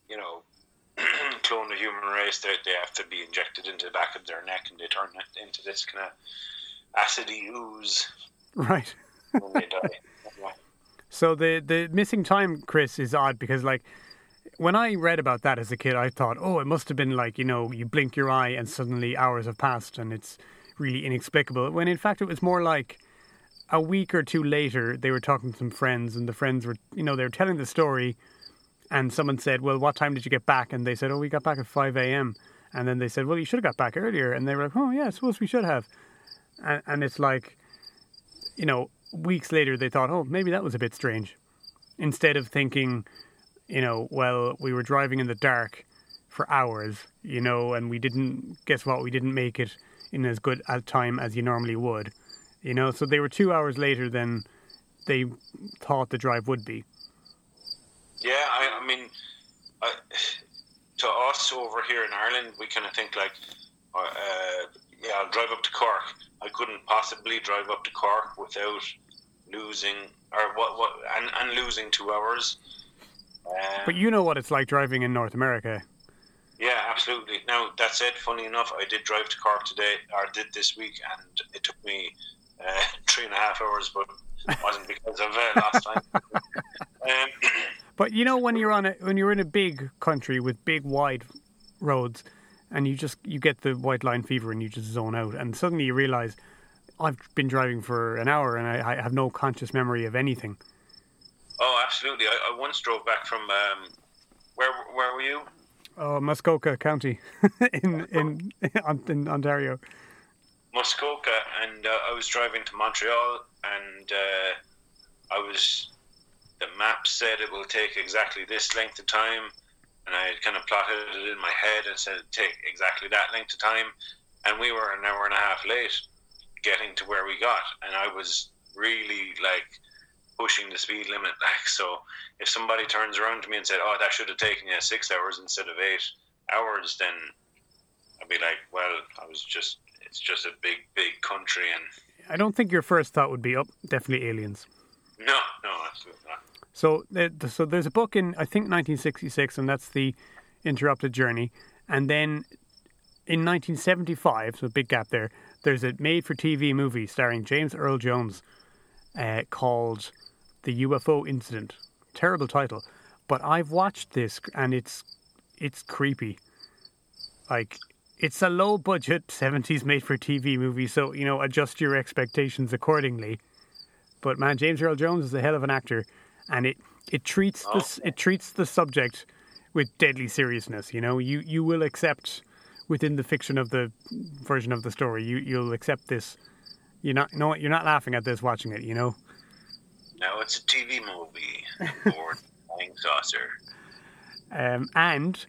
you know, clone the human race. They they have to be injected into the back of their neck, and they turn it into this kind of acidy ooze. Right. when they die. So the the missing time, Chris, is odd because like when I read about that as a kid, I thought, oh, it must have been like you know you blink your eye and suddenly hours have passed and it's really inexplicable. When in fact it was more like a week or two later they were talking to some friends and the friends were you know they were telling the story and someone said, well, what time did you get back? And they said, oh, we got back at five a.m. And then they said, well, you should have got back earlier. And they were like, oh yeah, I suppose we should have. And, and it's like, you know, weeks later they thought, oh, maybe that was a bit strange. Instead of thinking, you know, well, we were driving in the dark for hours, you know, and we didn't, guess what, we didn't make it in as good a time as you normally would, you know. So they were two hours later than they thought the drive would be. Yeah, I, I mean, I, to us over here in Ireland, we kind of think like, uh, yeah, I'll drive up to Cork. I couldn't possibly drive up to Cork without losing or what what and, and losing two hours. Um, but you know what it's like driving in North America. Yeah, absolutely. Now that said, funny enough, I did drive to Cork today, or did this week, and it took me uh, three and a half hours, but it wasn't because of uh, last time. um, but you know, when you're on a when you're in a big country with big wide roads, and you just you get the white line fever, and you just zone out, and suddenly you realize I've been driving for an hour, and I, I have no conscious memory of anything. Oh, absolutely. I, I once drove back from um, where where were you? Oh, Muskoka County in, in in Ontario. Muskoka, and uh, I was driving to Montreal, and uh, I was the map said it will take exactly this length of time, and I had kind of plotted it in my head and said it take exactly that length of time, and we were an hour and a half late getting to where we got, and I was really like pushing the speed limit. Like, so if somebody turns around to me and said, "Oh, that should have taken you six hours instead of eight hours," then I'd be like, "Well, I was just it's just a big, big country." And I don't think your first thought would be, "Oh, definitely aliens." No, no, absolutely not. So, so there's a book in I think 1966, and that's the Interrupted Journey, and then in 1975, so a big gap there. There's a made-for-TV movie starring James Earl Jones uh, called the UFO incident. Terrible title, but I've watched this and it's it's creepy. Like it's a low budget 70s made for TV movie, so you know, adjust your expectations accordingly. But man, James Earl Jones is a hell of an actor and it it treats oh. this it treats the subject with deadly seriousness, you know. You you will accept within the fiction of the version of the story, you you'll accept this. You're not you know you're not laughing at this watching it, you know. No, it's a TV movie or flying saucer. Um, and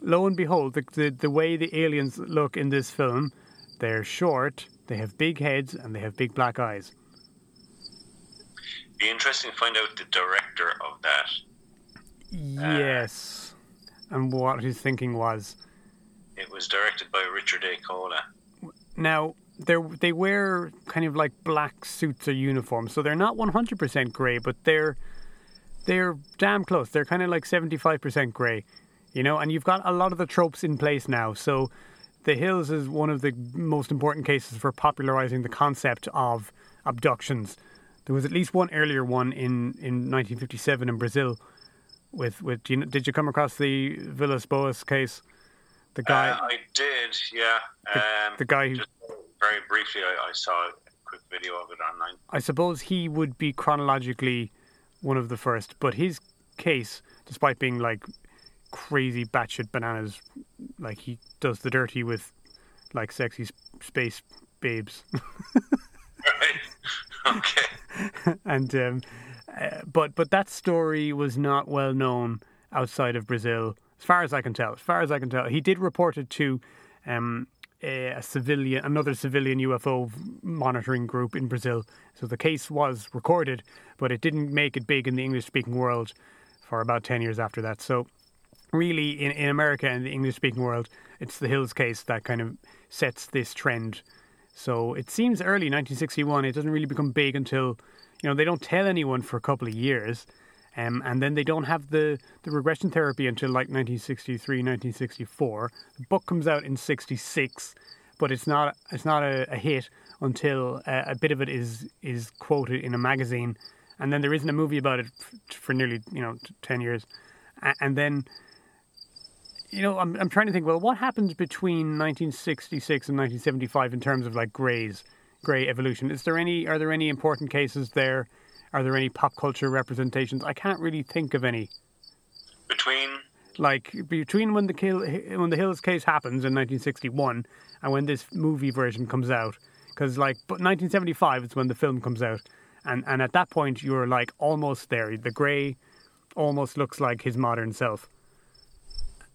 lo and behold, the, the, the way the aliens look in this film, they're short, they have big heads, and they have big black eyes. Be interesting to find out the director of that. Yes, uh, and what his thinking was. It was directed by Richard A. Colla. Now, they they wear kind of like black suits or uniforms, so they're not 100% grey, but they're they're damn close. They're kind of like 75% grey, you know. And you've got a lot of the tropes in place now. So, the Hills is one of the most important cases for popularizing the concept of abductions. There was at least one earlier one in, in 1957 in Brazil. With with you know, did you come across the Villas Boas case? The guy. Uh, I did, yeah. The, um, the guy who. Just very briefly, I, I, saw a quick video of it online. I suppose he would be chronologically one of the first, but his case, despite being like crazy batshit bananas, like he does the dirty with like sexy space babes. right. Okay. and um, uh, but but that story was not well known outside of Brazil, as far as I can tell. As far as I can tell, he did report it to um, a, civilian, another civilian UFO monitoring group in Brazil. So the case was recorded, but it didn't make it big in the English-speaking world for about ten years after that. So really, in, in America and the English-speaking world, it's the Hills case that kind of sets this trend. So it seems early 1961. It doesn't really become big until you know they don't tell anyone for a couple of years. Um, and then they don't have the, the regression therapy until like 1963, 1964. The book comes out in 66, but it's not it's not a, a hit until uh, a bit of it is is quoted in a magazine, and then there isn't a movie about it for nearly you know ten years, and then you know I'm I'm trying to think well what happened between 1966 and 1975 in terms of like grays gray evolution? Is there any are there any important cases there are there any pop culture representations? I can't really think of any. Between like between when the kill when the Hills case happens in 1961 and when this movie version comes out, because like but 1975 is when the film comes out, and and at that point you're like almost there. The grey almost looks like his modern self,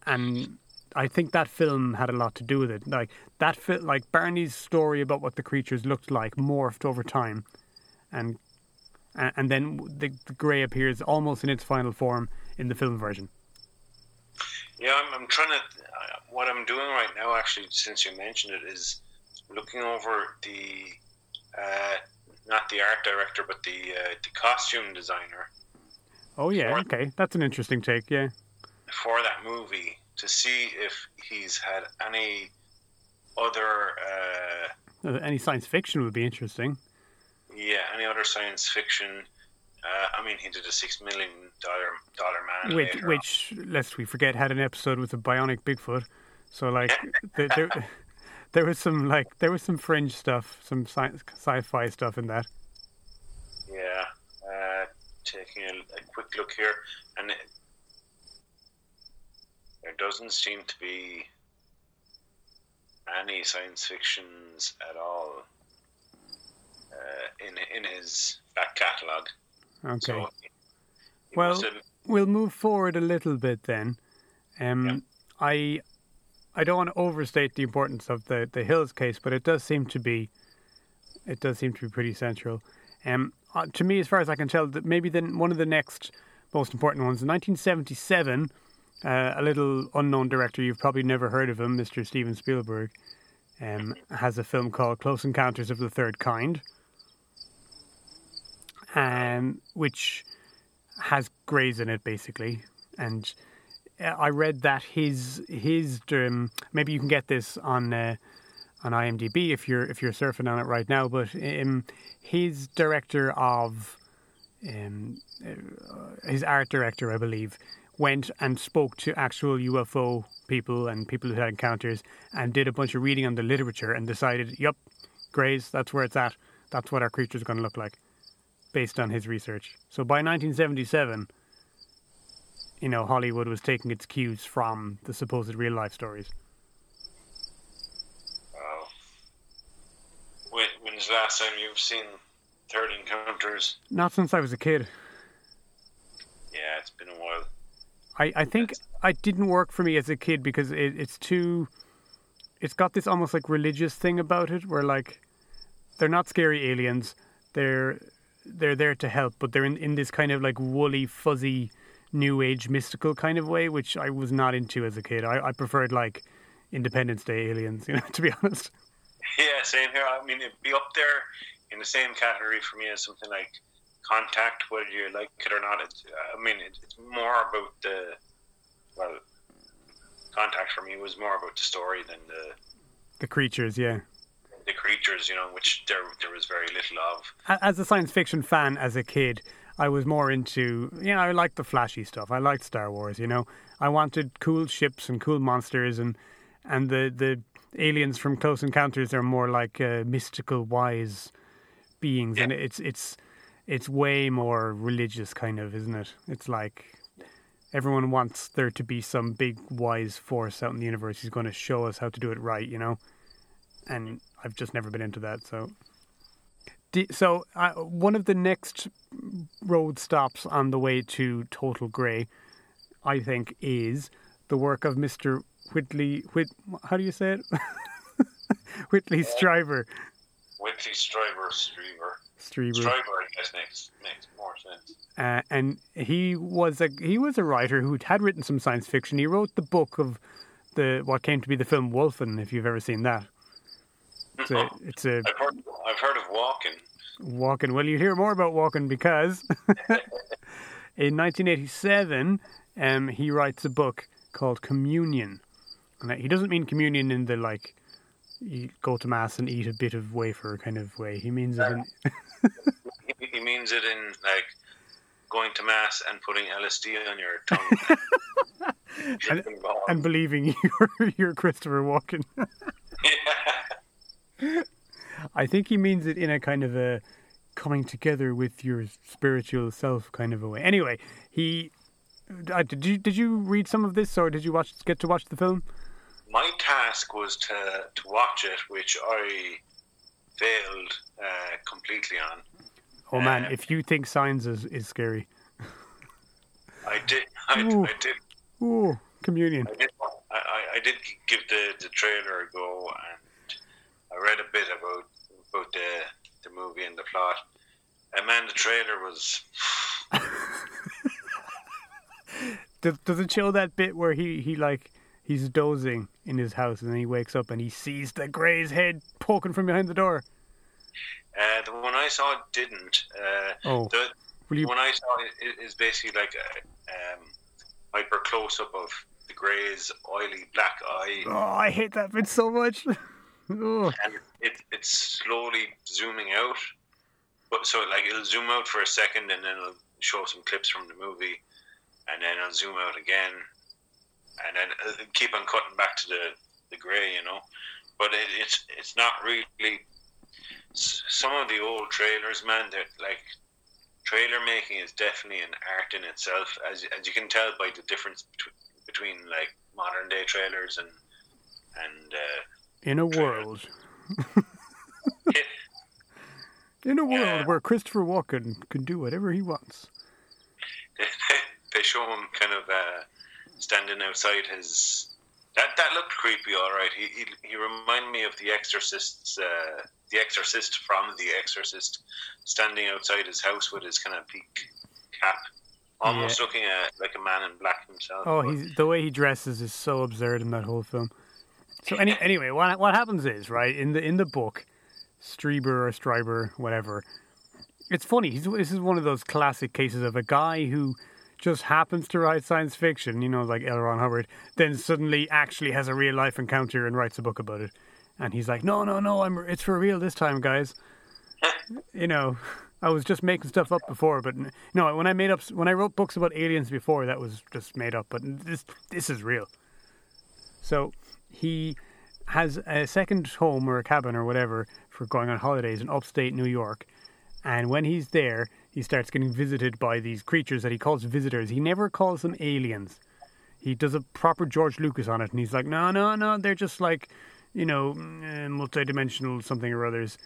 and I think that film had a lot to do with it. Like that fit, like Barney's story about what the creatures looked like morphed over time, and and, and then the, the grey appears almost in its final form in the film version. Yeah, I'm, I'm trying to. Uh, what I'm doing right now, actually, since you mentioned it, is looking over the uh, not the art director, but the uh, the costume designer. Oh yeah, okay, that's an interesting take. Yeah, for that movie to see if he's had any other. Uh, any science fiction would be interesting. Yeah, any other science fiction. Uh, I mean, he did a six million dollar dollar man. Which, which, lest we forget, had an episode with a bionic Bigfoot. So like, there, there, there, was some like there was some fringe stuff, some sci- sci-fi stuff in that. Yeah, uh, taking a, a, quick look here, and it, there doesn't seem to be any science fictions at all uh, in in his back catalogue. Okay. So well, we'll move forward a little bit then. Um, yeah. I I don't want to overstate the importance of the the Hills case, but it does seem to be it does seem to be pretty central. Um, uh, to me, as far as I can tell, that maybe then one of the next most important ones, in 1977, uh, a little unknown director you've probably never heard of him, Mr. Steven Spielberg, um, has a film called Close Encounters of the Third Kind, um, which has greys in it basically, and uh, I read that his his um, maybe you can get this on uh, on IMDb if you're if you're surfing on it right now, but um, his director of um, uh, his art director, I believe, went and spoke to actual UFO people and people who had encounters and did a bunch of reading on the literature and decided, yep, Greys, that's where it's at. That's what our creature's going to look like based on his research. So by 1977, you know, Hollywood was taking its cues from the supposed real life stories. Wow. When, when's the last time you've seen Third Encounters? Not since I was a kid. Yeah, it's been a while. I, I think it didn't work for me as a kid because it, it's too. It's got this almost like religious thing about it, where like they're not scary aliens. They're they're there to help, but they're in, in this kind of like woolly, fuzzy, new age mystical kind of way, which I was not into as a kid. I, I preferred like Independence Day aliens, you know, to be honest. Yeah, same here. I mean, it'd be up there in the same category for me as something like Contact, whether you like it or not. It's, I mean, it's more about the well, Contact for me was more about the story than the the creatures. Yeah, the creatures, you know, which there there was very little of. As a science fiction fan, as a kid, I was more into, you know, I liked the flashy stuff. I liked Star Wars, you know. I wanted cool ships and cool monsters, and and the the aliens from Close Encounters are more like uh, mystical, wise beings, yeah. and it's it's it's way more religious, kind of, isn't it? It's like everyone wants there to be some big wise force out in the universe who's going to show us how to do it right, you know. And I've just never been into that. So, so uh, one of the next road stops on the way to Total Grey, I think, is the work of Mister Whitley. Whit, how do you say it? Whitley Strieber. Whitley Strieber. Strieber. Strieber. Strieber, I guess, makes makes more sense. Uh, and he was a he was a writer who had written some science fiction. He wrote the book of the what came to be the film Wolfen, if you've ever seen that. It's a. It's a I've heard, I've heard of Walken. Walken. Well, you hear more about Walken because in 1987, um, he writes a book called Communion. And he doesn't mean communion in the like, you go to mass and eat a bit of wafer kind of way. He means it in. he means it in like going to mass and putting LSD on your tongue. and, and, believing you're, you're Christopher Walken. yeah. I think he means it in a kind of a coming together with your spiritual self kind of a way. Anyway, he uh, did you did you read some of this or did you watch get to watch the film? My task was to to watch it, which I failed uh, completely on. Oh man, uh, if you think signs is, is scary. I did. I, I did. Ooh, communion. I did, I, I did give the, the trailer a go, and I read a bit about about the the movie and the plot. And man, the trailer was. Does, it show that bit where he, he like he's dozing in his house and then he wakes up and he sees the Grey's head poking from behind the door? Uh, the one I saw didn't. Uh, Oh, the will you? one I saw is basically like a um, hyper close up of the Grey's oily black eye, Oh, I hate that bit so much. oh, and it, it's slowly zooming out. But so like it'll zoom out for a second, and then it'll show some clips from the movie, and then it'll zoom out again, and then it'll keep on cutting back to the the Grey, you know. But it, it's it's not really. Some of the old trailers, man, they're like trailer making is definitely an art in itself, as as you can tell by the difference between, between like modern day trailers and and uh, in a world, in a world Yeah. where Christopher Walken can do whatever he wants. they, show him kind of uh, standing outside his. That that looked creepy, all right. He he, he reminded me of the Exorcist's, uh, the Exorcist from the Exorcist, standing outside his house with his kind of peak cap, almost looking at like a man in black himself. Oh, he's the way he dresses is so absurd in that whole film. So any, anyway, what what happens is right in the in the book, Strieber or Stryber, whatever. It's funny. He's, this is one of those classic cases of a guy who just happens to write science fiction, you know, like L. Ron Hubbard, then suddenly actually has a real life encounter and writes a book about it. And he's like, no, no, no, I'm it's for real this time, guys. you know, I was just making stuff up before, but no, when I made up, when I wrote books about aliens before, that was just made up. But this, this is real. So he has a second home or a cabin or whatever for going on holidays in upstate New York. And when he's there, he starts getting visited by these creatures that he calls visitors. He never calls them aliens. He does a proper George Lucas on it, and he's like, no, no, no, they're just like, you know, uh, multidimensional something or others.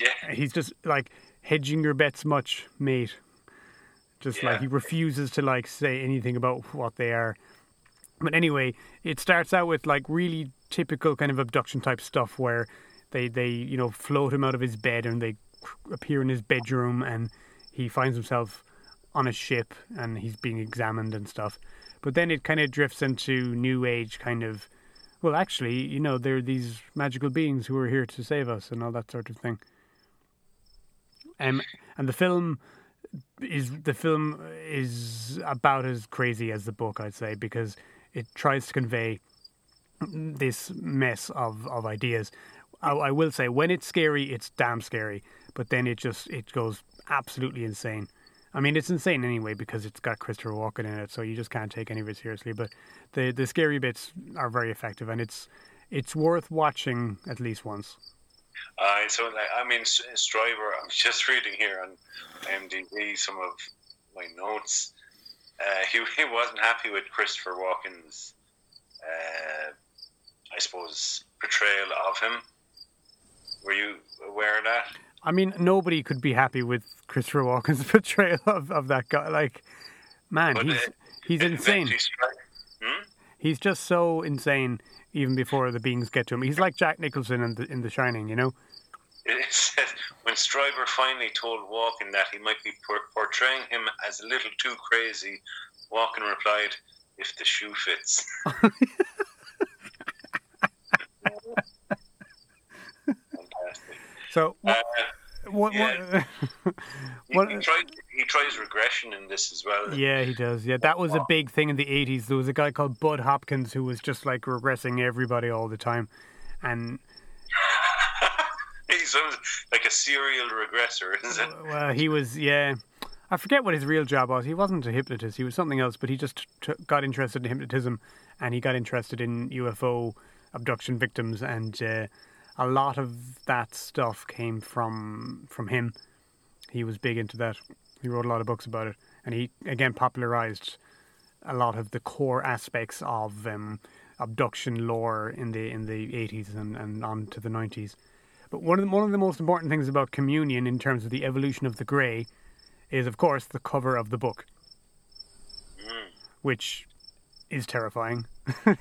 yeah, He's just like hedging your bets much, mate. Just like he refuses to like say anything about what they are. But anyway, it starts out with like really typical kind of abduction type stuff where they they you know float him out of his bed and they appear in his bedroom and he finds himself on a ship and he's being examined and stuff. But then it kind of drifts into new age kind of well actually, you know, there are these magical beings who are here to save us and all that sort of thing. Um, and the film is the film is about as crazy as the book, I'd say, because it tries to convey this mess of, of ideas. I, I will say, when it's scary, it's damn scary, but then it just it goes absolutely insane. I mean, it's insane anyway because it's got Christopher Walken in it, so you just can't take any of it seriously. But the the scary bits are very effective, and it's it's worth watching at least once. Uh, so, like, I mean, S- Stryber, I'm just reading here on IMDb some of my notes. Uh, he, he wasn't happy with Christopher Walken's, uh, I suppose, portrayal of him. Were you aware of that? I mean, nobody could be happy with Christopher Walken's portrayal of, of that guy. Like, man, But, he's uh, he's insane. Hmm? He's just so insane. Even before the beings get to him, he's like Jack Nicholson in the in The Shining. You know, It says when Stryber finally told Walken that he might be portraying him as a little too crazy, Walken replied, "If the shoe fits." Fantastic. so Uh, what? yeah. what, he, what he, tried, he tries regression in this as well. yeah, he does. Yeah, that was a big thing in the '80s. There was a guy called Budd Hopkins who was just like regressing everybody all the time, and he sounds like a serial regressor, isn't it? Well, he was, yeah. I forget what his real job was. He wasn't a hypnotist. He was something else, but he just t- got interested in hypnotism and he got interested in UFO abduction victims. And uh, a lot of that stuff came from from him. He was big into that. He wrote a lot of books about it. And he, again, popularized a lot of the core aspects of um, abduction lore in the in the 80s and, and on to the 90s. But one of the, one of the most important things about communion in terms of the evolution of the grey is, of course, the cover of the book, Mm. which is terrifying.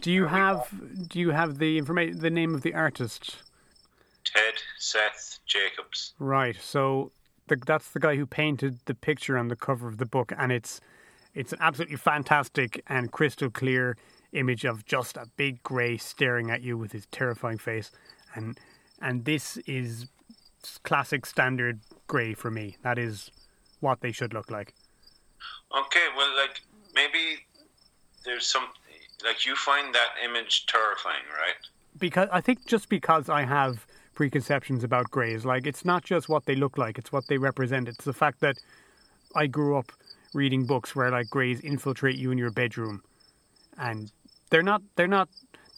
do you have do you have the information the name of the artist? Ted Seth Jacobs. Right. So the, that's the guy who painted the picture on the cover of the book, and it's it's an absolutely fantastic and crystal clear image of just a big grey staring at you with his terrifying face, and and this is classic standard grey for me. That is what they should look like. Okay, well, like maybe there's some like you find that image terrifying, right? Because I think just because I have preconceptions about greys, like it's not just what they look like; it's what they represent. It's the fact that I grew up reading books where like greys infiltrate you in your bedroom, and they're not they're not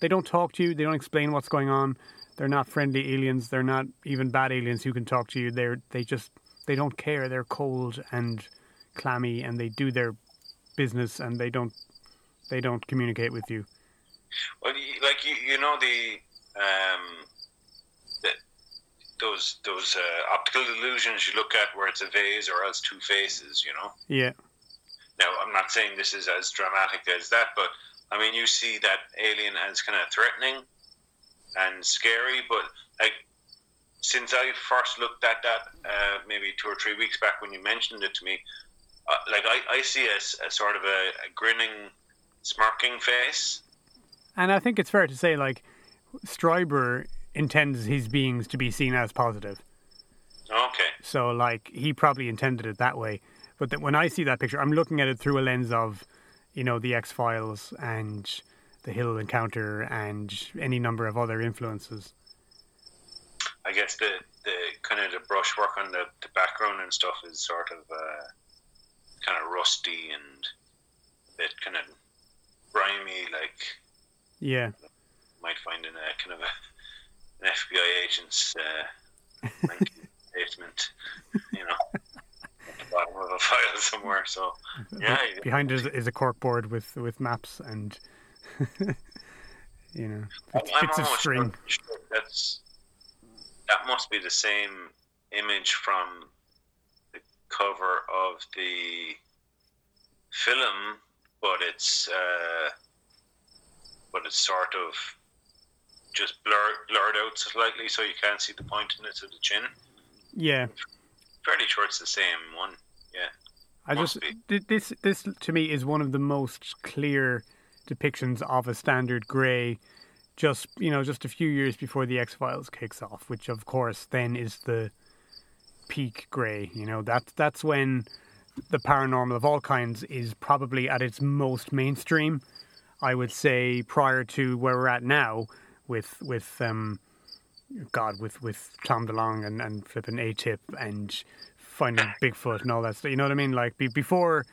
they don't talk to you. They don't explain what's going on. They're not friendly aliens. They're not even bad aliens who can talk to you. They're they just they don't care. They're cold and clammy, and they do their business, and they don't they don't communicate with you. Well, like you, you know the um, the, those those uh, optical illusions you look at where it's a vase or else two faces. You know. Yeah. Now I'm not saying this is as dramatic as that, but I mean you see that alien as kind of threatening and scary, but like since I first looked at that, uh, maybe two or three weeks back when you mentioned it to me, uh, like I, I see a, a sort of a, a, grinning, smirking face. And I think it's fair to say, like, Strieber intends his beings to be seen as positive. Okay. So, like, he probably intended it that way. But that when I see that picture, I'm looking at it through a lens of, you know, the X Files and the Hill Encounter and any number of other influences. I guess the, the kind of the brushwork on the, the background and stuff is sort of uh, kind of rusty and a bit kind of grimy, like yeah, might find in a kind of a, an FBI agent's uh, basement, you know, bottom of a file somewhere. So yeah, behind it is a corkboard with with maps and you know bits, bits of string. Sure that's that must be the same image from the cover of the film, but it's uh, but it's sort of just blurred blurred out slightly, so you can't see the pointedness of the chin. Yeah, fairly sure it's the same one. Yeah, I just be. this this to me is one of the most clear depictions of a standard grey just you know just a few years before the X Files kicks off, which of course then is the peak grey. You know that that's when the paranormal of all kinds is probably at its most mainstream. I would say prior to where we're at now with with um, God with with Tom DeLonge and and flipping A Tip and finding Bigfoot and all that stuff. You know what I mean? Like be, before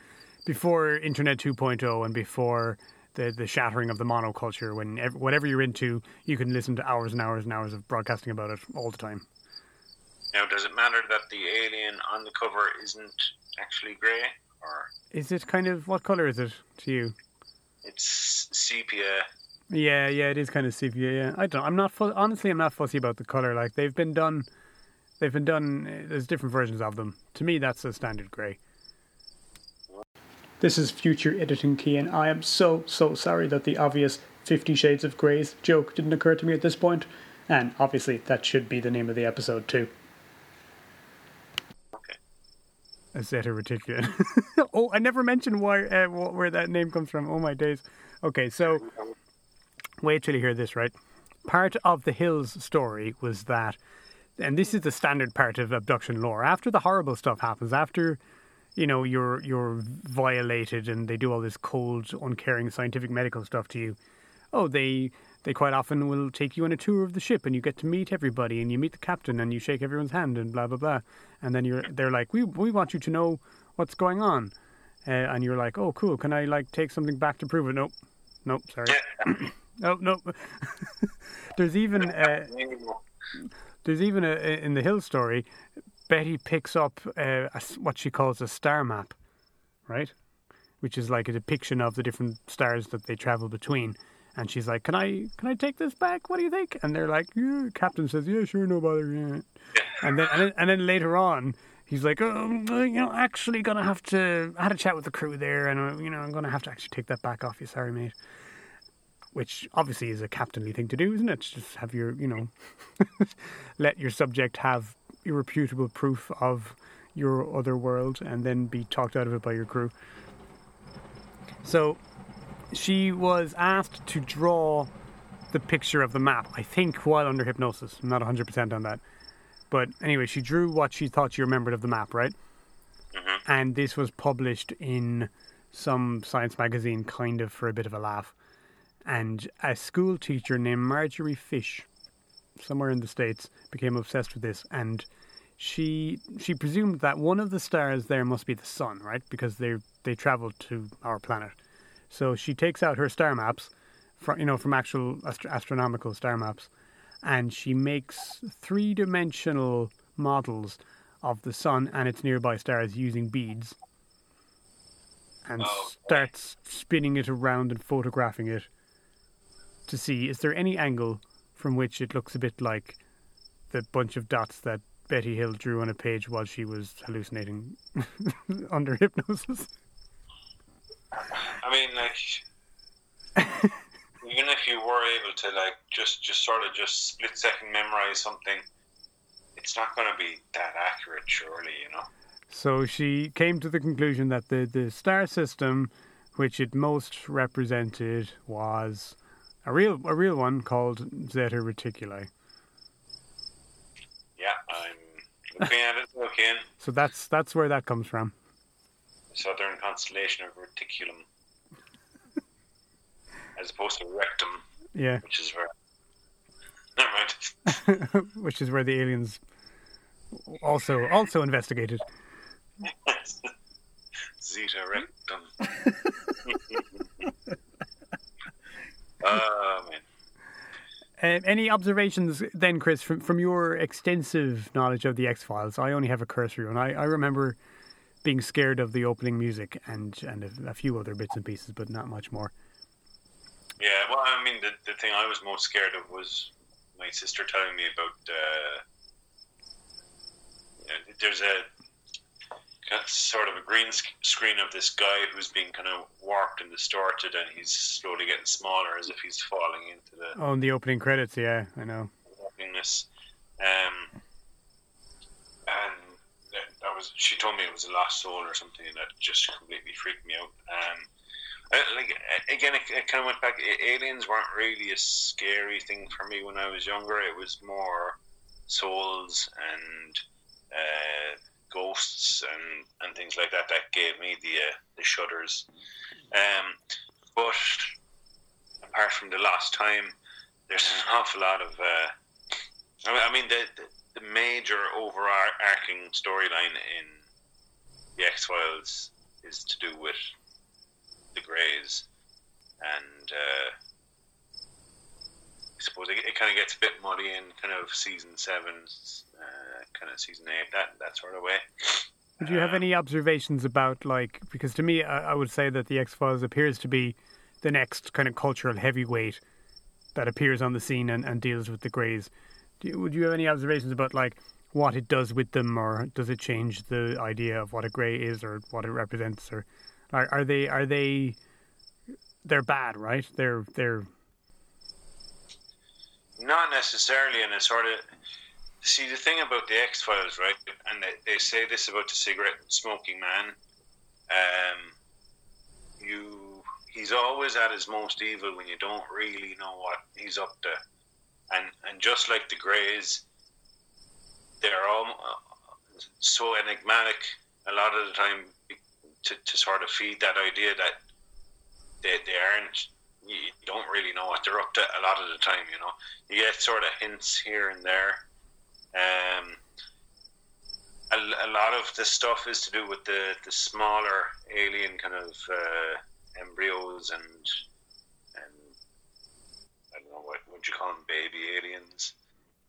before Internet 2.0 and before the the shattering of the monoculture. When ev- whatever you're into, you can listen to hours and hours and hours of broadcasting about it all the time. Now, does it matter that the alien on the cover isn't actually grey, or is it kind of what color is it to you? It's sepia. Yeah, yeah, it is kind of sepia. Yeah, I don't. I'm not fu- honestly. I'm not fussy about the color. Like they've been done. They've been done. There's different versions of them. To me, that's a standard grey. This is future editing key, and I am so, so sorry that the obvious Fifty Shades of Grey's joke didn't occur to me at this point, and obviously that should be the name of the episode too. Okay. Zeta Reticuli. oh, I never mentioned why, uh, where that name comes from. Oh my days. Okay, so wait till you hear this, right? Part of the Hills story was that, and this is the standard part of abduction lore. After the horrible stuff happens, after you know you're you're violated and they do all this cold uncaring scientific medical stuff to you oh they they quite often will take you on a tour of the ship and you get to meet everybody and you meet the captain and you shake everyone's hand and blah blah blah. And then you're they're like we we want you to know what's going on. Uh, and you're like oh cool. Can i like take something back to prove it? Nope. Nope. Sorry. Oh no there's even uh, there's even a, in the hill story Betty picks up uh, a, what she calls a star map, right? Which is like a depiction of the different stars that they travel between. And she's like, "Can I can I take this back? What do you think?" And they're like, yeah. "Captain says, yeah, sure, no bother." Yeah. And then and then, and then later on, he's like, oh, you know, actually gonna have to. I had a chat with the crew there, and uh, you know, I'm gonna have to actually take that back off you. Sorry, mate. Which obviously is a captainly thing to do, isn't it? Just have your, you know, let your subject have irrefutable proof of your other world and then be talked out of it by your crew. So she was asked to draw the picture of the map, I think, while under hypnosis. I'm not 100% on that. But anyway, she drew what she thought she remembered of the map, right? Mm-hmm. And this was published in some science magazine, kind of for a bit of a laugh. And a school teacher named Marjorie Fish, somewhere in the States, became obsessed with this. And she she presumed that one of the stars there must be the sun, right? Because they they traveled to our planet. So she takes out her star maps, from you know from actual astro- astronomical star maps, and she makes three dimensional models of the sun and its nearby stars using beads, and Oh. starts spinning it around and photographing it to see is there any angle from which it looks a bit like the bunch of dots that Betty Hill drew on a page while she was hallucinating under hypnosis. I mean, like, even if you were able to, like, just just sort of just split second memorize something, it's not going to be that accurate, surely, you know. So she came to the conclusion that the, the star system, which it most represented, was a real a real one called Zeta Reticuli. Yeah, I'm looking at it. Looking, So that's that's where that comes from. the southern constellation of Reticulum, as opposed to Rectum, Yeah, which is where. Never mind. which is where the aliens also also investigated. Zeta Rectum. oh man. Uh, any observations then, Chris, from, from your extensive knowledge of the X Files? I only have a cursory one. I, I remember being scared of the opening music and and a, a few other bits and pieces, but not much more. Yeah, well, I mean, the, the thing I was most scared of was my sister telling me about. Uh, you know, there's a sort of a green sc- screen of this guy who's being kind of warped and distorted, and he's slowly getting smaller as if he's falling into the Oh, in the opening credits, yeah, I know. nothingness. Um, and that, was she told me it was a lost soul or something, and that just completely freaked me out. Um, like again, it, it kind of went back. Aliens weren't really a scary thing for me when I was younger. It was more souls and uh, ghosts and, and things like that that gave me the uh, the shudders. Um, but apart from the last time, there's an awful lot of. Uh, I mean, the, the the major overarching storyline in the X Files is to do with the Greys, and uh, I suppose it, it kind of gets a bit muddy in kind of season seven, uh, kind of season eight, that that sort of way. Would you have um, any observations about like because to me, I, I would say that the X Files appears to be the next kind of cultural heavyweight that appears on the scene and, and deals with the Greys. Do you, would you have any observations about like what it does with them, or does it change the idea of what a Grey is or what it represents, or are, are they are they they're bad, right? They're they're Not necessarily, and it's sort of see the thing about the X Files, right? And they, they say this about the cigarette smoking man. Um, you, he's always at his most evil when you don't really know what he's up to, and and just like the Greys, they're all so enigmatic a lot of the time to, to sort of feed that idea that they, they aren't you don't really know what they're up to a lot of the time you know you get sort of hints here and there um, a, a lot of the stuff is to do with the, the smaller alien kind of uh, embryos and and I don't know what would you call them baby aliens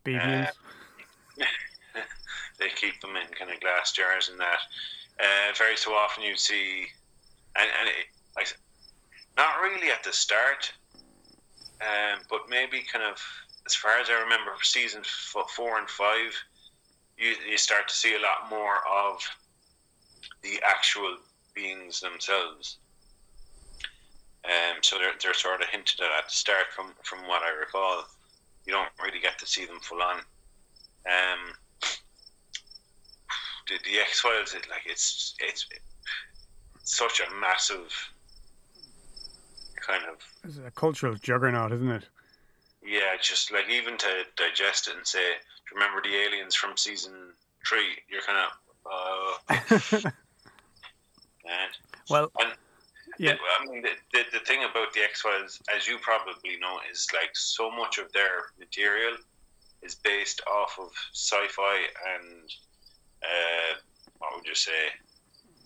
Babians. they keep them in kind of glass jars and that. Uh, very so often you see, and, and it, I, not really at the start, um, but maybe kind of as far as I remember, for season four and five, you you start to see a lot more of the actual beings themselves. Um, so they're, they're sort of hinted at at the start from, from what I recall. You don't really get to see them full on. Um, the, the X Files, it, like it's it's such a massive kind of. It's a cultural juggernaut, isn't it? Yeah, just like even to digest it and say, remember the aliens from season three? You're kind of. Uh, well, and yeah. I mean, the, the, the thing about the X Files, as you probably know, is like so much of their material is based off of sci-fi and uh, what would you say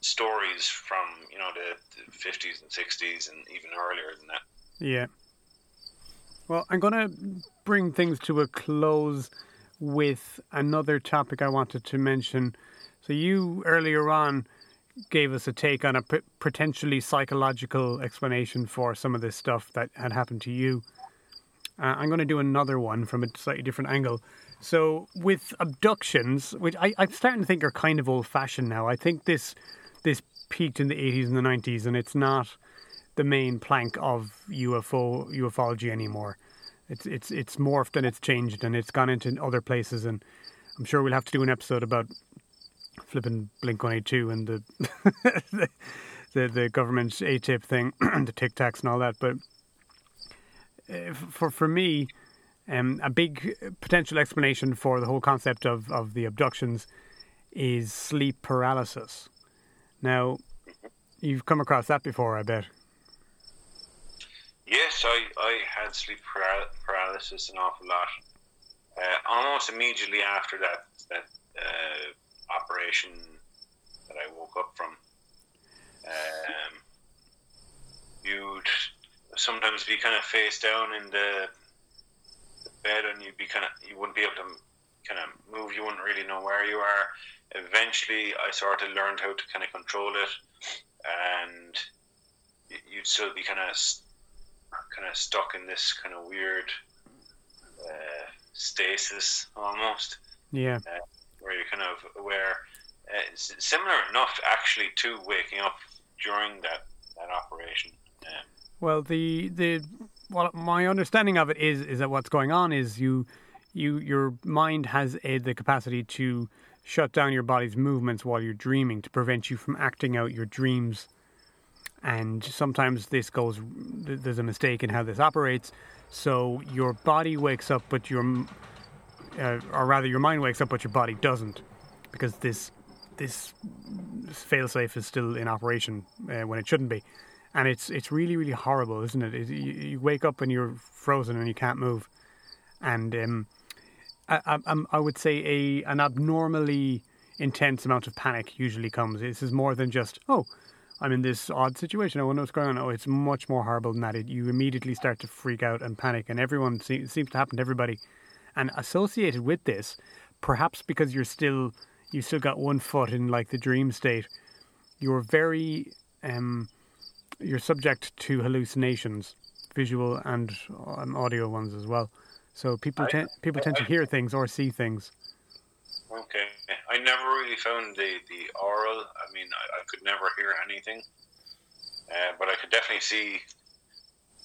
stories from you know the, the 50s and 60s and even earlier than that. Yeah. Well, I'm going to bring things to a close with another topic I wanted to mention. So you earlier on gave us a take on a p- potentially psychological explanation for some of this stuff that had happened to you. Uh, I'm going to do another one from a slightly different angle. So with abductions, which I, I'm starting to think are kind of old-fashioned now. I think this this peaked in the 80s and the 90s, and it's not the main plank of UFO ufology anymore. It's it's it's morphed and it's changed and it's gone into other places. And I'm sure we'll have to do an episode about flipping Blink 182 and the the, the, the government's ATIP thing, the Tic Tacs and all that. But uh, for for me, um, a big potential explanation for the whole concept of, of the abductions is sleep paralysis. Now, you've come across that before, I bet. Yes, I, I had sleep paralysis an awful lot. Uh, almost immediately after that that uh, operation that I woke up from, um, you'd sometimes be kind of face down in the, the bed, and you'd be kind of you wouldn't be able to kind of move. You wouldn't really know where you are. Eventually, I sort of learned how to kind of control it, and you'd still be kind of kind of stuck in this kind of weird uh, stasis almost. Yeah. Uh, where you're kind of aware. Uh, similar enough, actually, to waking up during that that operation. Um, well, the the well, my understanding of it is is that what's going on is you you your mind has a, the capacity to shut down your body's movements while you're dreaming to prevent you from acting out your dreams. And sometimes this goes there's a mistake in how this operates. So your body wakes up, but your uh, or rather your mind wakes up, but your body doesn't, because this this failsafe is still in operation uh, when it shouldn't be and it's it's really really horrible, isn't it? it you, you, wake up and you're frozen and you can't move, and um, I, I, I would say a an abnormally intense amount of panic usually comes. This is more than just oh. I'm in this odd situation. I wonder what's going on. Oh, it's much more horrible than that. It, you immediately start to freak out and panic, and everyone se- seems to happen to everybody. And associated with this, perhaps because you're still you still got one foot in like the dream state, you're very um, you're subject to hallucinations, visual and um, audio ones as well. So people tend people tend to hear things or see things. Okay, I never really found the the oral. I mean, I, I could never hear anything, uh, but I could definitely see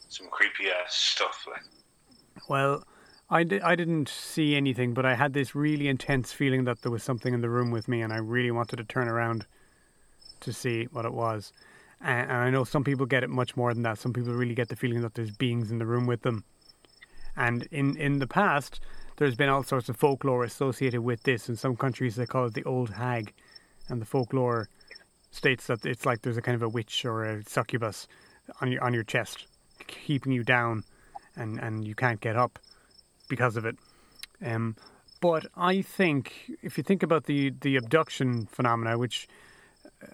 some creepy ass stuff. Like. Well, I, di- I didn't see anything, but I had this really intense feeling that there was something in the room with me, and I really wanted to turn around to see what it was. And I know some people get it much more than that. Some people really get the feeling that there's beings in the room with them. And in, in the past, there's been all sorts of folklore associated with this. In some countries, they call it the old hag. And the folklore states that it's like there's a kind of a witch or a succubus on your, on your chest, keeping you down, and, and you can't get up because of it. Um, but I think if you think about the, the abduction phenomena, which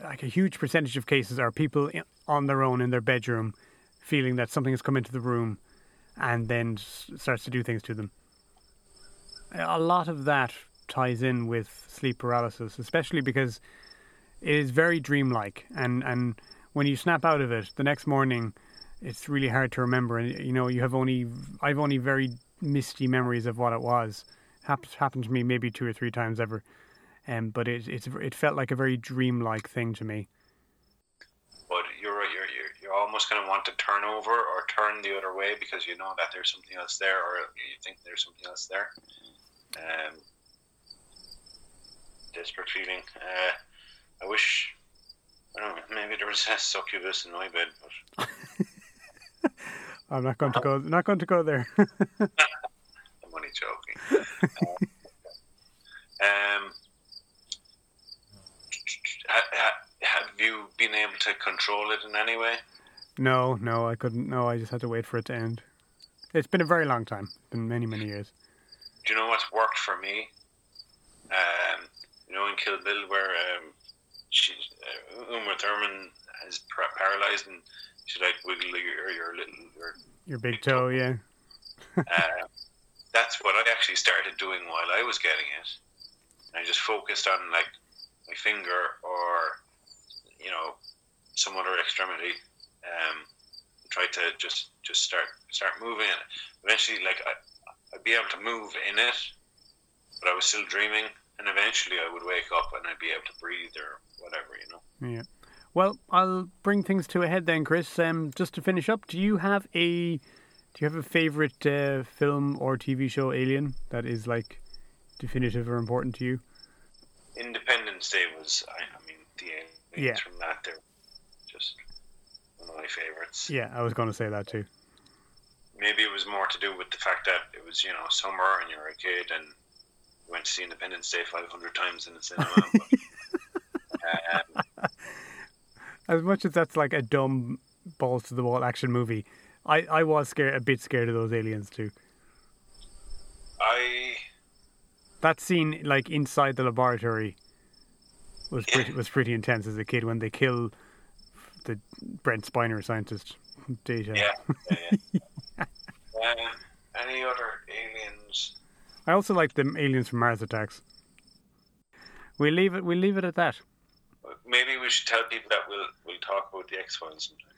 like a huge percentage of cases are people on their own in their bedroom feeling that something has come into the room and then starts to do things to them. A lot of that ties in with sleep paralysis, especially because it is very dreamlike and and when you snap out of it the next morning it's really hard to remember and you know you have only I've only very misty memories of what it was. Happens happened to me maybe two or three times ever um, but it it's it felt like a very dreamlike thing to me. But you're. You're, you're you almost kind of want to turn over or turn the other way because you know that there's something else there, or you think there's something else there. Um, desperate feeling. Uh, I wish. I don't know. Maybe there was a succubus in my bed, but I'm not going to go. Not going to go there. I'm only joking. um, ha- ha- have you been able to control it in any way? no, no, I couldn't. No, I just had to wait for it to end. It's been a very long time. It's been many, many years. Do you know what's worked for me? Um, you know, in Kill Bill, where um, she, uh, Uma Thurman is par- paralyzed and she like wiggle your your little your Your big toe, yeah. uh, that's what I actually started doing while I was getting it. I just focused on like my finger or you know some other extremity. Um, tried to just just start start moving it. Eventually, like I, I'd be able to move in it, but I was still dreaming. And eventually, I would wake up and I'd be able to breathe or whatever, you know. Yeah. Well, I'll bring things to a head then, Chris. Um, just to finish up, do you have a do you have a favorite uh, film or TV show, Alien, that is like definitive or important to you? Independence Day was, I, I mean, the aliens Yeah. from that. They're just one of my favorites. Yeah, I was going to say that too. Maybe it was more to do with the fact that it was you know summer and you're a kid and you went to see Independence Day 500 times in the cinema. but, um, As much as that's like a dumb balls to the wall action movie, I, I was scared a bit scared of those aliens too. I That scene like inside the laboratory was pretty was pretty intense as a kid when they kill the Brent Spiner scientist data. yeah. yeah, yeah. uh, any other aliens? I also like the aliens from Mars attacks. We leave it. We leave it at that. Maybe we should tell people that we'll we'll talk about the X Files. Sometime.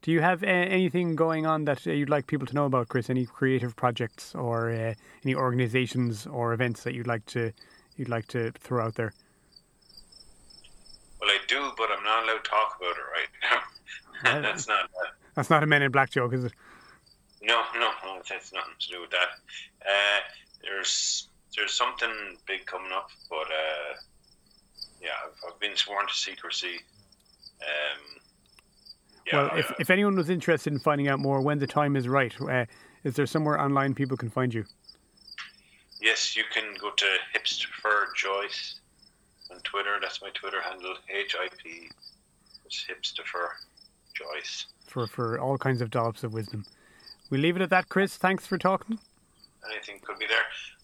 Do you have uh, anything going on that uh, you'd like people to know about, Chris? Any creative projects or uh, any organisations or events that you'd like to you'd like to throw out there? Well, I do, but I'm not allowed to talk about it right now. That's not. Uh, That's not a Men in Black joke, is it? No, no, no, that's nothing to do with that. Uh, there's there's something big coming up, but uh, yeah, I've, I've been sworn to secrecy. Um, yeah, well, if, if anyone was interested in finding out more when the time is right, uh, is there somewhere online people can find you? yes, you can go to Hipster Joyce on Twitter. That's my Twitter handle. H I P. It's Hipster Joyce. For, for all kinds of dollops of wisdom. We leave it at that, Chris. Thanks for talking. Anything could be there.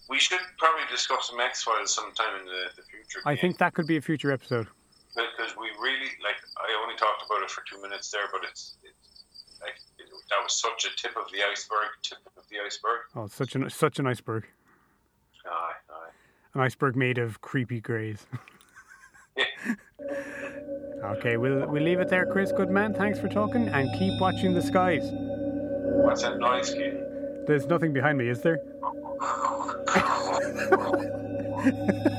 We should probably discuss some X Files sometime in the, the future. I think that could be a future episode. because we really like I only talked about it for two minutes there, but it's, it's like it, that was such a tip of the iceberg, tip of the iceberg. Oh, such an such an iceberg. Aye, aye. An iceberg made of creepy greys. Yeah. Okay, we'll we'll leave it there, Chris. Good man. Thanks for talking, and keep watching the skies. What's that noise, kid? There's nothing behind me, is there?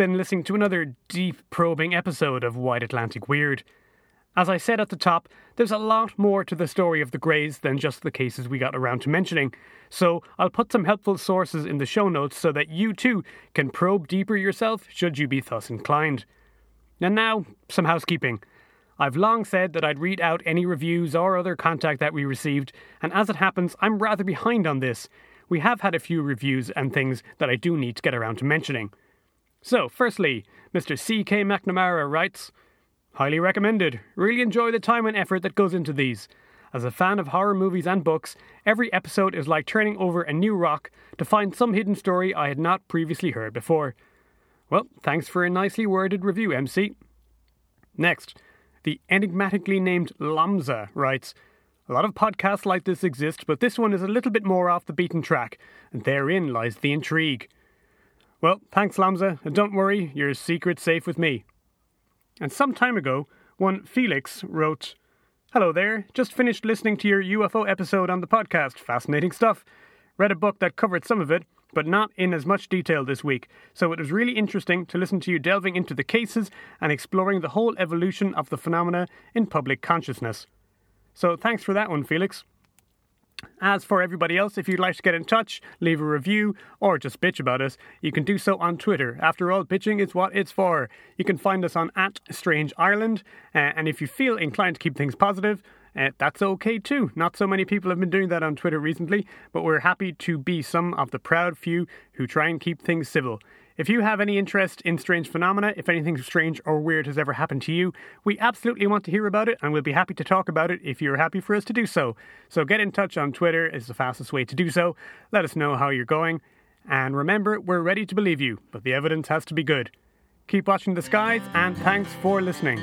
been listening to another deep probing episode of Wide Atlantic Weird. As I said at the top, there's a lot more to the story of the Greys than just the cases we got around to mentioning, so I'll put some helpful sources in the show notes so that you too can probe deeper yourself should you be thus inclined. And now, some housekeeping. I've long said that I'd read out any reviews or other contact that we received, and as it happens, I'm rather behind on this. We have had a few reviews and things that I do need to get around to mentioning. So, firstly, Mr. C.K. McNamara writes Highly recommended. Really enjoy the time and effort that goes into these. As a fan of horror movies and books, every episode is like turning over a new rock to find some hidden story I had not previously heard before. Well, thanks for a nicely worded review, MC. Next, the enigmatically named Lamza writes A lot of podcasts like this exist, but this one is a little bit more off the beaten track, and therein lies the intrigue. Well, thanks, Lamza, and don't worry, your secret's safe with me. And some time ago, one Felix wrote, Hello there. Just finished listening to your UFO episode on the podcast. Fascinating stuff. Read a book that covered some of it, but not in as much detail this week. So it was really interesting to listen to you delving into the cases and exploring the whole evolution of the phenomena in public consciousness. So thanks for that one, Felix. As for everybody else, if you'd like to get in touch, leave a review, or just bitch about us, you can do so on Twitter. After all, bitching is what it's for. You can find us on at Strange Ireland, uh, and if you feel inclined to keep things positive, uh, that's okay too. Not so many people have been doing that on Twitter recently, but we're happy to be some of the proud few who try and keep things civil. If you have any interest in strange phenomena, if anything strange or weird has ever happened to you, we absolutely want to hear about it and we'll be happy to talk about it if you're happy for us to do so. So get in touch on Twitter is the fastest way to do so. Let us know how you're going. And remember, we're ready to believe you, but the evidence has to be good. Keep watching the skies and thanks for listening.